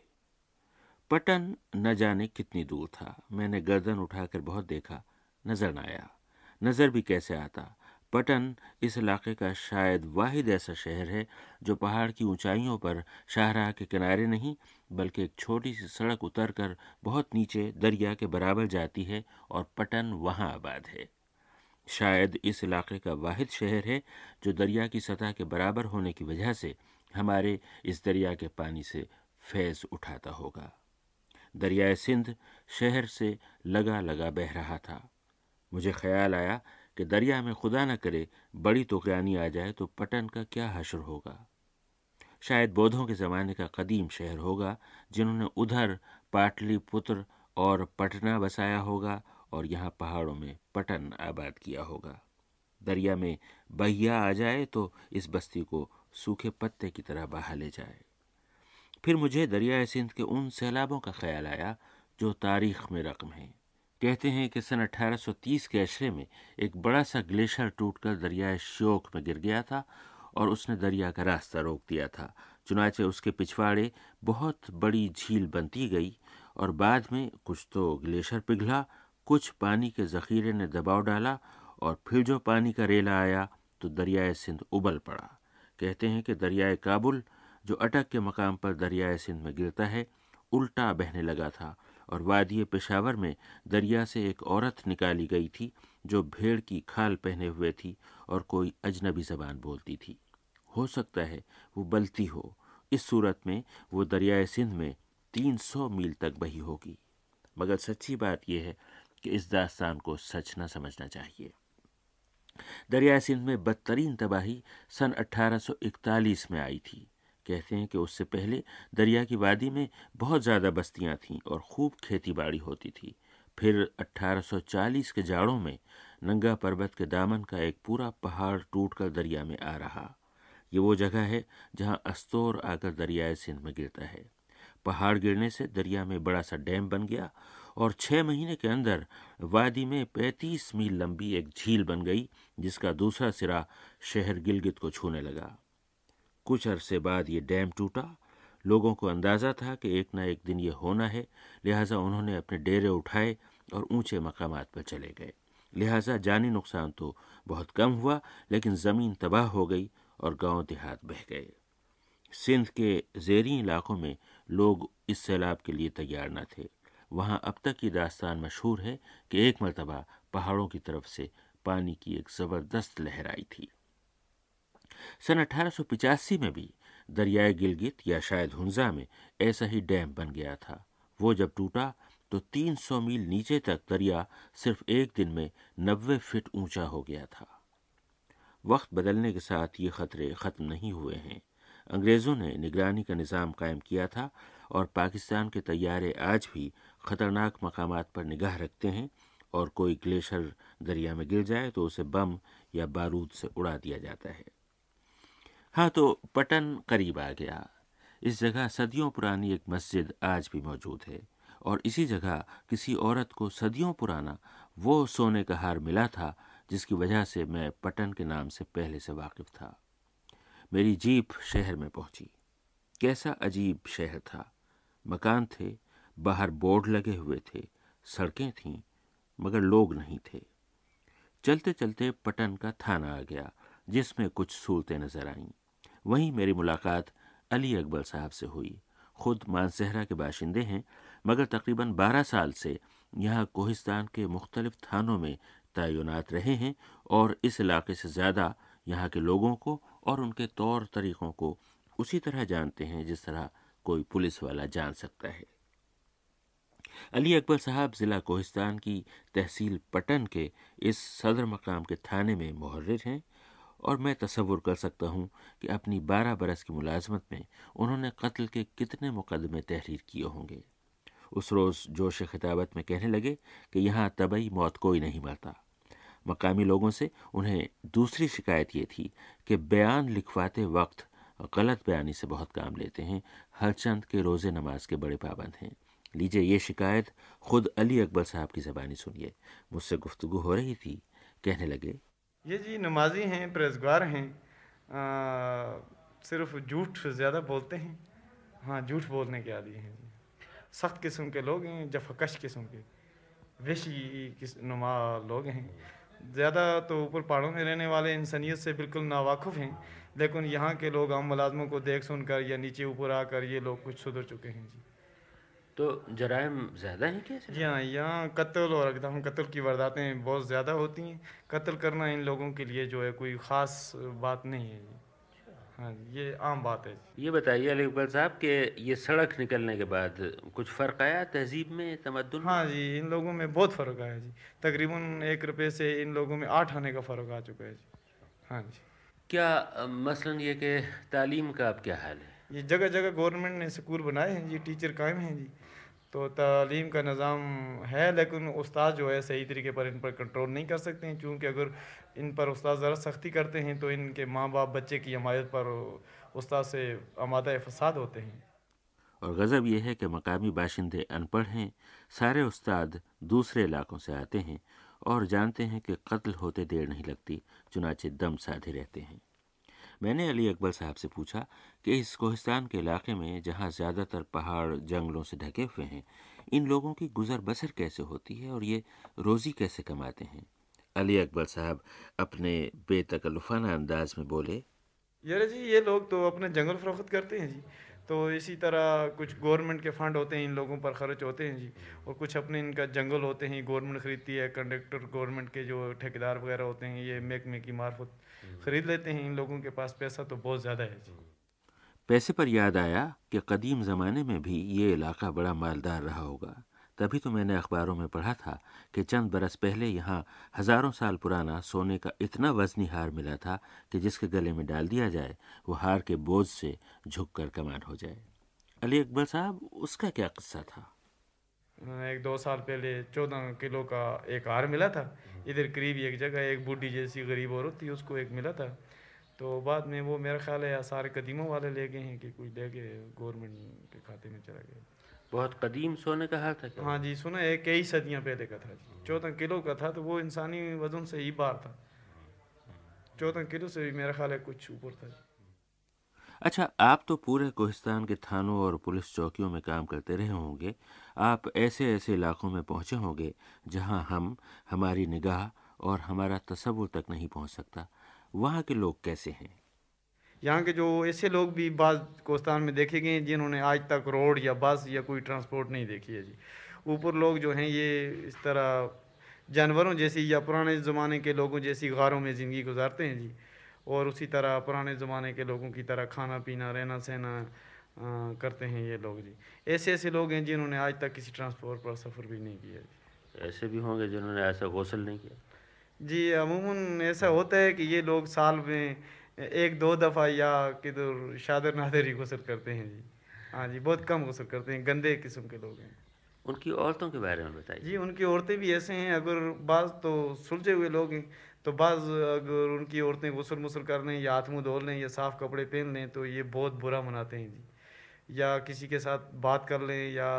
पटन न जाने कितनी दूर था, मैंने गर्दन उठाकर बहुत देखा, नज़र न आया। नज़र भी कैसे आता। पटन इस इलाके का शायद वाहिद ऐसा शहर है, जो पहाड़ की ऊंचाइयों पर शाहराह के किनारे नहीं, बल्कि एक छोटी सी सड़क उतरकर बहुत नीचे दरिया के बराबर जाती है और पटन वहाँ आबाद है। शायद इस इलाके का वाहिद शहर है, जो दरिया की सतह के बराबर होने की वजह से हमारे इस दरिया के पानी से फैज़ उठाता होगा। दरियाए सिंध शहर से लगा लगा बह रहा था। मुझे ख्याल आया कि दरिया में खुदा न करे बड़ी तोकयानी आ जाए तो पटन का क्या हशर होगा। शायद बौद्धों के ज़माने का कदीम शहर होगा, जिन्होंने उधर पाटलिपुत्र और पटना बसाया होगा और यहाँ पहाड़ों में पटन आबाद किया होगा। दरिया में बहिया आ जाए तो इस बस्ती को सूखे पत्ते की तरह बहा ले जाए। फिर मुझे दरियाए सिंध के उन सैलाबों का ख्याल आया जो तारीख में रकम है। कहते हैं कि सन 1830 के अशरे में एक बड़ा सा ग्लेशियर टूटकर दरियाए श्योक में गिर गया था और उसने दरिया का रास्ता रोक दिया था। चुनाचे उसके पिछवाड़े बहुत बड़ी झील बनती गई और बाद में कुछ तो ग्लेशियर पिघला, कुछ पानी के जखीरे ने दबाव डाला और फिर जो पानी का रेला आया तो दरियाए सिंध उबल पड़ा। कहते हैं कि दरियाए काबुल, जो अटक के मकाम पर दरियाए सिंध में गिरता है, उल्टा बहने लगा था और वादी पेशावर में दरिया से एक औरत निकाली गई थी, जो भेड़ की खाल पहने हुए थी और कोई अजनबी जबान बोलती थी। हो सकता है वो बलती हो। इस सूरत में वो दरियाए सिंध में तीन सौ मील तक बही होगी। मगर सच्ची बात यह है कि इस दास्तान को सच न समझना चाहिए। दरिया सिंध में बदतरीन तबाही सन 1841 में आई थी। कहते हैं कि उससे पहले दरिया की वादी में बहुत ज़्यादा बस्तियाँ थीं और खूब खेती बाड़ी होती थी। फिर 1840 के जाड़ों में नंगा पर्वत के दामन का एक पूरा पहाड़ टूटकर दरिया में आ रहा। ये वो जगह है जहाँ अस्तोर आकर दरियाए सिंध में गिरता है। पहाड़ गिरने से दरिया में बड़ा सा डैम बन गया और छः महीने के अंदर वादी में पैंतीस मील लंबी एक झील बन गई, जिसका दूसरा सिरा शहर गिलगित को छूने लगा। कुछ अरसे बाद ये डैम टूटा। लोगों को अंदाज़ा था कि एक ना एक दिन ये होना है। लिहाजा उन्होंने अपने डेरे उठाए और ऊँचे मकाम पर चले गए। लिहाजा जानी नुकसान तो बहुत कम हुआ, लेकिन ज़मीन तबाह हो गई और गाँव देहात बह गए। सिंध के जेरी इलाकों में लोग इस सैलाब के लिए तैयार न थे। वहाँ अब तक की दास्तान मशहूर है कि एक मरतबा पहाड़ों की तरफ़ से पानी की एक ज़बरदस्त लहर आई थी। सन अठारह में भी दरियाए गिलगित या शायद हुंजा में ऐसा ही डैम बन गया था। वो जब टूटा तो 300 मील नीचे तक दरिया सिर्फ़ एक दिन में 90 फीट ऊँचा हो गया था। वक्त बदलने के साथ ये खतरे ख़त्म नहीं हुए हैं। अंग्रेज़ों ने निगरानी का निज़ाम कायम किया था और पाकिस्तान के तैयारे आज भी ख़तरनाक मकाम पर निगाह रखते हैं और कोई ग्लेशियर दरिया में गिर जाए तो उसे बम या बारूद से उड़ा दिया जाता है। हाँ तो पटन करीब आ गया। इस जगह सदियों पुरानी एक मस्जिद आज भी मौजूद है और इसी जगह किसी औरत को सदियों पुराना वो सोने का हार मिला था जिसकी वजह से मैं पटन के नाम से पहले से वाकिफ था। मेरी जीप शहर में पहुँची। कैसा अजीब शहर था। मकान थे, बाहर बोर्ड लगे हुए थे, सड़कें थीं, मगर लोग नहीं थे। चलते चलते पटन का थाना आ गया। जिसमें कुछ सूरतें नज़र आईं। वहीं मेरी मुलाकात अली अकबर साहब से हुई। खुद मानसहरा के बाशिंदे हैं, मगर तकरीबन 12 साल से यहाँ कोहिस्तान के मुख्तलिफ़ थानों में तयनात रहे हैं और इस इलाके से ज़्यादा यहाँ के लोगों को और उनके तौर तरीक़ों को उसी तरह जानते हैं जिस तरह कोई पुलिस वाला जान सकता है। अली अकबर साहब ज़िला कोहिस्तान की तहसील पटन के इस सदर मकाम के थाने में मुहर्र हैं। और मैं तस्वुर कर सकता हूँ कि अपनी बारह बरस की मुलाजमत में उन्होंने कत्ल के कितने मुकदमे तहरीर किए होंगे। उस रोज़ जोश खिताबत में कहने लगे कि यहाँ तबई मौत कोई नहीं मरता। मकामी लोगों से उन्हें दूसरी शिकायत ये थी कि बयान लिखवाते वक्त गलत बयानी से बहुत काम लेते हैं हरचंद के रोज़े नमाज़ के बड़े पाबंद हैं। लीजिए ये शिकायत खुद अली अकबर साहब की ज़बानी सुनिए, मुझसे गुफ्तु हो रही थी, कहने लगे ये जी नमाजी हैं, परहेजगार हैं सिर्फ़ झूठ ज़्यादा बोलते हैं। हाँ झूठ बोलने के आदि हैं। सख्त किस्म के लोग हैं, जफकश किस्म के वेशी नुमा लोग हैं। ज़्यादा तो ऊपर पहाड़ों में रहने वाले इंसानियत से बिल्कुल नावाकुफ़ हैं, लेकिन यहाँ के लोग आम मुलाजमों को देख सुनकर या नीचे ऊपर आकर ये लोग कुछ सुधर चुके हैं जी। तो जराइम ज़्यादा हैं क्या जी हाँ यहाँ कत्ल और एकदम कत्ल की वारदातें बहुत ज़्यादा होती हैं। कत्ल करना इन लोगों के लिए जो है कोई ख़ास बात नहीं है। जी हाँ जी ये आम बात है। ये बताइए अली इकबाल साहब कि ये सड़क निकलने के बाद कुछ फ़र्क आया तहजीब में तमदन हाँ जी इन लोगों में बहुत फ़र्क आया जी। तकरीबन एक रुपये से इन लोगों में आठ आने का फ़र्क आ चुका है जी। हाँ जी। क्या मसलन ये कि तालीम का अब क्या हाल है? ये जगह जगह गवर्नमेंट ने स्कूल बनाए हैं जी टीचर कायम हैं जी। तो तालीम का निज़ाम है, लेकिन उस्ताद जो है सही तरीके पर इन पर कंट्रोल नहीं कर सकते हैं। क्योंकि अगर इन पर उस्ताद ज़रा सख्ती करते हैं तो इनके माँ बाप बच्चे की हमायत पर उस्ताद से आमादा फसाद होते हैं। और गज़ब यह है कि मकामी बाशिंदे अनपढ़ हैं, सारे उस्ताद दूसरे इलाकों से आते हैं और जानते हैं कि कत्ल होते देर नहीं लगती, चुनाचे दम साधे रहते हैं। मैंने अली अकबर साहब से पूछा कि इस कोहिस्तान के इलाके में जहाँ ज़्यादातर पहाड़ जंगलों से ढके हुए हैं, इन लोगों की गुजर बसर कैसे होती है और ये रोज़ी कैसे कमाते हैं? अली अकबर साहब अपने बेतकल्लुफाना अंदाज में बोले यार जी, ये लोग तो अपने जंगल फरोख्त करते हैं जी। तो इसी तरह कुछ गवर्नमेंट के फंड होते हैं, इन लोगों पर खर्च होते हैं जी। और कुछ अपने इनका जंगल होते हैं, गवर्नमेंट खरीदती है, कंडक्टर गवर्नमेंट के जो ठेकेदार वगैरह होते हैं, ये महकमे की मार्फत खरीद लेते हैं इन लोगों के पास पैसा तो बहुत ज़्यादा है पैसे पर याद आया कि कदीम ज़माने में भी ये इलाका बड़ा मालदार रहा होगा। तभी तो मैंने अखबारों में पढ़ा था कि चंद बरस पहले यहाँ हज़ारों साल पुराना सोने का इतना वजनी हार मिला था कि जिसके गले में डाल दिया जाए, वो हार के बोझ से झुक कर कमाल हो जाए। अली अकबर साहब, उसका क्या किस्सा था? एक दो साल पहले चौदह किलो का एक हार मिला था। इधर करीब एक जगह एक बूढ़ी जैसी गरीब औरत थी उसको एक मिला था। तो बाद में वो मेरा ख्याल है सारे कदीमों वाले ले गए हैं कि कोई ले गए गवर्नमेंट के खाते में चला गया। बहुत कदीम सोने का हाल था क्या? हाँ जी सुना है कई सदियाँ पहले का था। जी चौदह किलो का था तो वो इंसानी वज़न से ही बार था। चौदह किलो से भी मेरा ख्याल है कुछ ऊपर था। जी अच्छा आप तो पूरे कोहिस्तान के थानों और पुलिस चौकियों में काम करते रहे होंगे। आप ऐसे ऐसे इलाकों में पहुँचे होंगे जहाँ हम, हमारी निगाह और हमारा तस्वुर तक नहीं पहुँच सकता। वहाँ के लोग कैसे हैं? यहाँ के जो ऐसे लोग भी बाज़ कोस्तान में देखे गए हैं जिन्होंने आज तक रोड या बस या कोई ट्रांसपोर्ट नहीं देखी है जी। ऊपर लोग जो हैं ये इस तरह जानवरों जैसी या पुराने ज़माने के लोगों जैसी गारों में ज़िंदगी गुजारते हैं जी। और उसी तरह पुराने ज़माने के लोगों की तरह खाना पीना रहना सहना आ, करते हैं ये लोग जी। ऐसे ऐसे लोग हैं जिन्होंने आज तक किसी ट्रांसपोर्ट पर सफ़र भी नहीं किया जी। ऐसे भी होंगे जिन्होंने ऐसा गौसल नहीं किया। जी अमूमन ऐसा होता है कि ये लोग साल में एक दो दफ़ा या किधर शादर नादर ही गुसर करते हैं जी। हाँ जी बहुत कम गुसर करते हैं गंदे किस्म के लोग हैं। उनकी औरतों के बारे में बताइए। जी उनकी औरतें भी ऐसे हैं अगर बाज़ तो सुलझे हुए लोग हैं तो बाज़ अगर उनकी औरतें गसल मुसल कर लें या हाथ मुँह धो लें या साफ़ कपड़े पहन लें तो ये बहुत बुरा मनाते हैं जी। या किसी के साथ बात कर लें या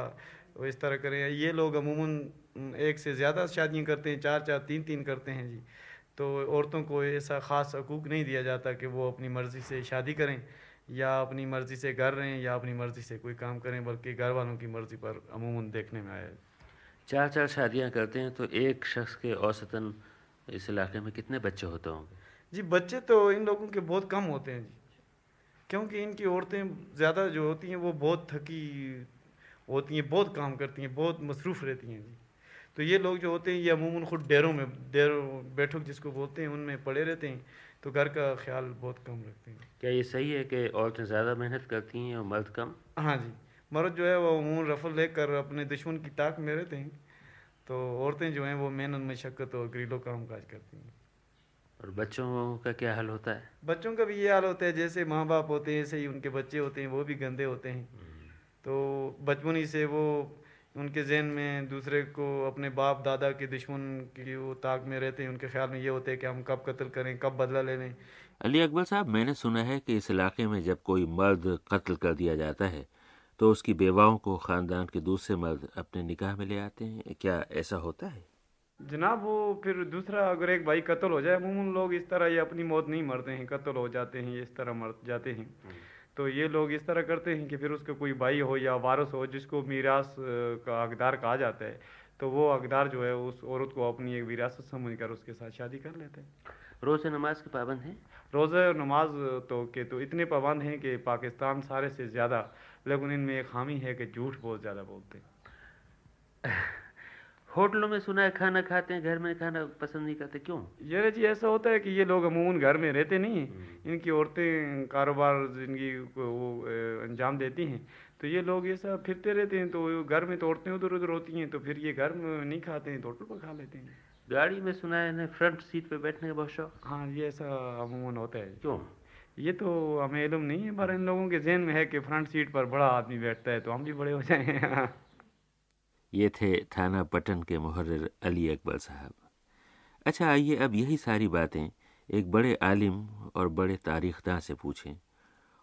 इस तरह करें, ये लोग अमूमन एक से ज़्यादा शादियाँ करते हैं, चार चार, तीन तीन करते हैं जी। तो औरतों को ऐसा ख़ास हकूक़ नहीं दिया जाता कि वो अपनी मर्ज़ी से शादी करें, या अपनी मर्ज़ी से घर रहें, या अपनी मर्ज़ी से कोई काम करें, बल्कि घर वालों की मर्ज़ी पर अमूमन देखने में आया चार चार शादियाँ करते हैं तो एक शख्स के औसतन इस इलाके में कितने बच्चे होते होंगे? जी बच्चे तो इन लोगों के बहुत कम होते हैं जी। क्योंकि इनकी औरतें ज़्यादा जो होती हैं वो बहुत थकी होती हैं बहुत काम करती हैं बहुत मसरूफ़ रहती हैं जी। तो ये लोग जो होते हैं ये अमूमन खुद डेरों में डेरों बैठक जिसको बोलते हैं उनमें पड़े रहते हैं तो घर का ख्याल बहुत कम रखते हैं। क्या ये सही है कि औरतें ज़्यादा मेहनत करती हैं और मर्द कम? हाँ जी मर्द जो है वो अमूमन रफल लेकर अपने दुश्मन की ताक में रहते हैं। तो औरतें जो हैं वो मेहनत मशक्क़त और घरेलू काम काज करती हैं। और बच्चों का क्या हाल होता है? बच्चों का भी ये हाल होता है जैसे माँ बाप होते हैं ऐसे ही उनके बच्चे होते हैं वो भी गंदे होते हैं। तो बचपन ही से वो उनके जहन में दूसरे को अपने बाप दादा के दुश्मन की वो ताक में रहते हैं। उनके ख्याल में ये होते हैं कि हम कब कत्ल करें कब बदला ले लें। अली अकबर साहब मैंने सुना है कि इस इलाके में जब कोई मर्द कत्ल कर दिया जाता है तो उसकी बेवाओं को ख़ानदान के दूसरे मर्द अपने निकाह में ले आते हैं? क्या ऐसा होता है? जनाब वो फिर दूसरा अगर एक भाई कत्ल हो जाए अमूमन लोग इस तरह ये अपनी मौत नहीं मरते हैं कत्ल हो जाते हैं ये इस तरह मर जाते हैं। तो ये लोग इस तरह करते हैं कि फिर उसका कोई भाई हो या वारस हो जिसको मीरास का हकदार कहा जाता है तो वो हकदार जो है उस औरत को अपनी एक विरासत समझकर उसके साथ शादी कर लेते हैं। रोज़े नमाज़ के पाबंद हैं? रोज़े और नमाज़ तो के तो इतने पाबंद हैं कि पाकिस्तान सारे से ज़्यादा लेकिन इनमें एक खामी है कि झूठ बहुत ज़्यादा बोलते हैं। [LAUGHS] होटलों में सुना है खाना खाते हैं घर में खाना पसंद नहीं करते क्यों? ये जी ऐसा होता है कि ये लोग अमूमन घर में रहते नहीं इनकी औरतें कारोबार इनकी वो अंजाम देती हैं। तो ये लोग ये सब फिरते रहते हैं तो घर में तो औरतें उधर उधर होती हैं तो फिर ये घर में नहीं खाते हैं तो होटल पर खा लेते हैं। गाड़ी में सुना है फ्रंट सीट पे बैठने का बहुत शौक। हाँ ये ऐसा अमूमन होता है। क्यों? ये तो हमें इलम नहीं है, पर इन लोगों के जहन में है कि फ्रंट सीट पर बड़ा आदमी बैठता है तो हम भी बड़े हो जाए। [LAUGHS] ये थे थाना पटन के मुहर्र अली अकबर साहब। अच्छा आइए अब यही सारी बातें एक बड़े आलिम और बड़े तारीख तारीखदां से पूछें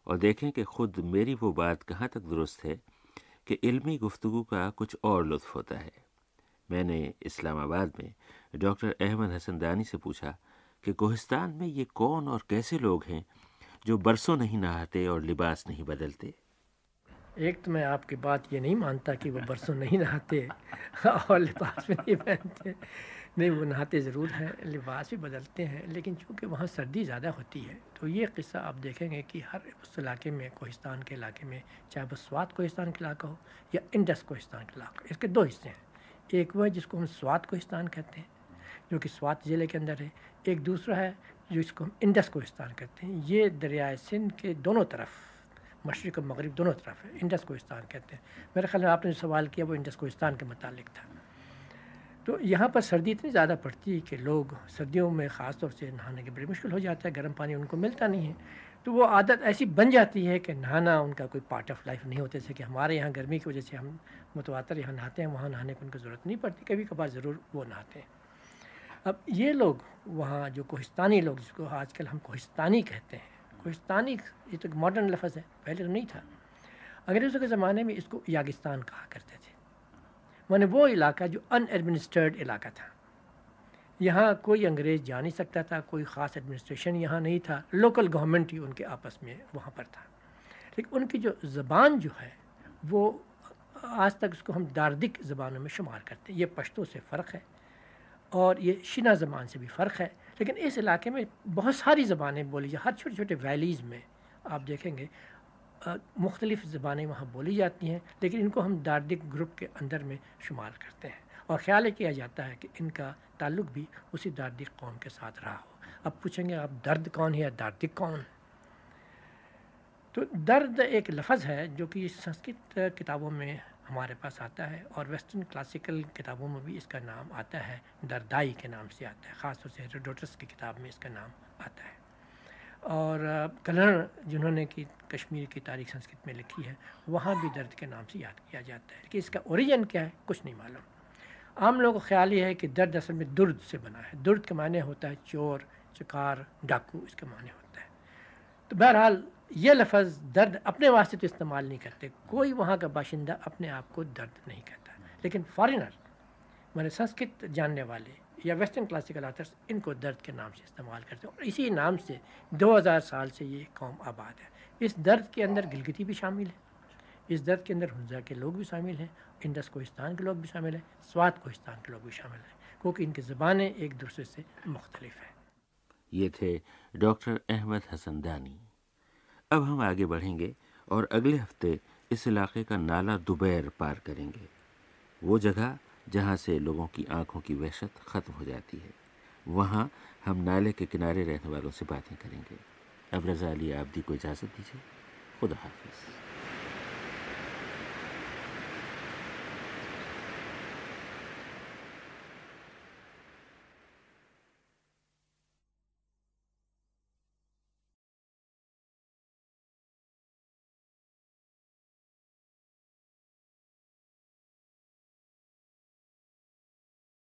और देखें कि ख़ुद मेरी वो बात कहाँ तक दुरुस्त है कि इल्मी गुफ्तु का कुछ और लुत्फ़ होता है। मैंने इस्लामाबाद में डॉक्टर अहमद हसन दानी से पूछा कि कोहिस्तान में ये कौन और कैसे लोग हैं जो बरसों नहीं नहाते और लिबास नहीं बदलते। एक तो मैं आपकी बात ये नहीं मानता कि वो बरसों नहीं नहाते और लिबास भी नहीं पहनते। नहीं, वो नहाते ज़रूर हैं, लिबास भी बदलते हैं, लेकिन चूँकि वहाँ सर्दी ज़्यादा होती है तो ये किस्सा आप देखेंगे कि हर उस इलाके में, कोहिस्तान के इलाके में, चाहे वो स्वात कोहिस्तान का इलाका हो या इंडस कोहिस्तान का इलाका, इसके दो हिस्से हैं। एक वह जिसको हम स्वात कोहिस्तान कहते हैं, जो कि स्वात ज़िले के अंदर है। एक दूसरा है जिसको हम इंडस कोहिस्तान कहते हैं, ये दरियाए सिंध के दोनों तरफ़, मशरक़ और मगरब दोनों तरफ़ है, इंडस कोहिस्तान कहते हैं। मेरे ख्याल में आपने जो सवाल किया वो इंडस कोहिस्तान के मतलब था। तो यहाँ पर सर्दी इतनी ज़्यादा पड़ती है कि लोग सर्दियों में ख़ास तौर से नहाने के बड़ी मुश्किल हो जाता है, गर्म पानी उनको मिलता नहीं है। तो वो आदत ऐसी बन जाती है कि नहाना उनका कोई पार्ट ऑफ़ लाइफ नहीं होता, जैसे कि हमारे यहाँ गर्मी की वजह से हम मुतवातर यहाँ नहाते हैं, वहाँ नहाने की उनको ज़रूरत नहीं पड़ती कभी कभार ज़रूर वो नहाते हैं। अब ये लोग वहाँ जो कोहिस्तानी लोग, जिसको आजकल हम कोहिस्तानी कहते हैं, कोहिस्तानी ये तो मॉडर्न लफज है, पहले तो नहीं था। अंग्रेज़ों के ज़माने में इसको यागिस्तान कहा करते थे। माने वो इलाका जो अनएडमिनिस्ट्रेड इलाका था। यहाँ कोई अंग्रेज़ जा नहीं सकता था, कोई ख़ास एडमिनिस्ट्रेशन यहाँ नहीं था। लोकल गवर्नमेंट ही उनके आपस में वहाँ पर था। लेकिन उनकी जो ज़बान जो है, वो आज तक उसको हम दार्दिक ज़बानों में शुमार करते हैं। ये पश्तों से फ़र्क है। और ये शिना ज़बान से भी फ़र्क है। लेकिन इस इलाके में बहुत सारी ज़बानें बोली जाए हर छोटे छोटे वैलीज़ में आप देखेंगे मुख्तलिफ़ ज़बानें वहाँ बोली जाती हैं, लेकिन इनको हम दार्दिक ग्रुप के अंदर में शुमार करते हैं। और ख्याल किया जाता है कि इनका ताल्लुक भी उसी दार्दिक कौम के साथ रहा हो। अब पूछेंगे आप, दर्द कौन है या दार्दिक कौन? तो दर्द एक लफ्ज़ है जो कि संस्कृत किताबों में हमारे पास आता है और वेस्टर्न क्लासिकल किताबों में भी इसका नाम आता है, दरदाई के नाम से आता है, ख़ास तौर से हेरोडोटस की किताब में इसका नाम आता है। और कलर जिन्होंने की, कश्मीर की तारीख संस्कृत में लिखी है, वहाँ भी दर्द के नाम से याद किया जाता है कि इसका ओरिजिन क्या है, कुछ नहीं मालूम। आम लोगों का ख्याल ये है कि दर्द असल में दुर्द से बना है। दुर्द के माने होता है चोर, चकार, डाकू इसके माने होता है। तो बहरहाल ये लफ्ज़ दर्द अपने वास्ते तो इस्तेमाल नहीं करते। कोई वहाँ का बाशिंदा अपने आप को दर्द नहीं कहता लेकिन फॉरेनर मैंने संस्कृत जानने वाले या वेस्टर्न क्लासिकल आथर्स इनको दर्द के नाम से इस्तेमाल करते हैं। और इसी नाम से 2000 साल से ये कौम आबाद है। इस दर्द के अंदर गिलगिती भी शामिल है। इस दर्द के अंदर हंजा के लोग भी शामिल हैं। इंडस कोहिस्तान के लोग भी शामिल हैं। स्वात कोहिस्तान के लोग भी शामिल हैं। क्योंकि इनकी ज़बानें एक दूसरे से मुख्तलिफ़ हैं। ये थे डॉक्टर अहमद हसन दानी। अब हम आगे बढ़ेंगे और अगले हफ़्ते इस इलाके का नाला दुबैर पार करेंगे। वो जगह जहाँ से लोगों की आँखों की वहशत ख़त्म हो जाती है, वहाँ हम नाले के किनारे रहने वालों से बातें करेंगे। अब रज़ा अली आबदी को इजाज़त दीजिए। खुदा हाफिज़।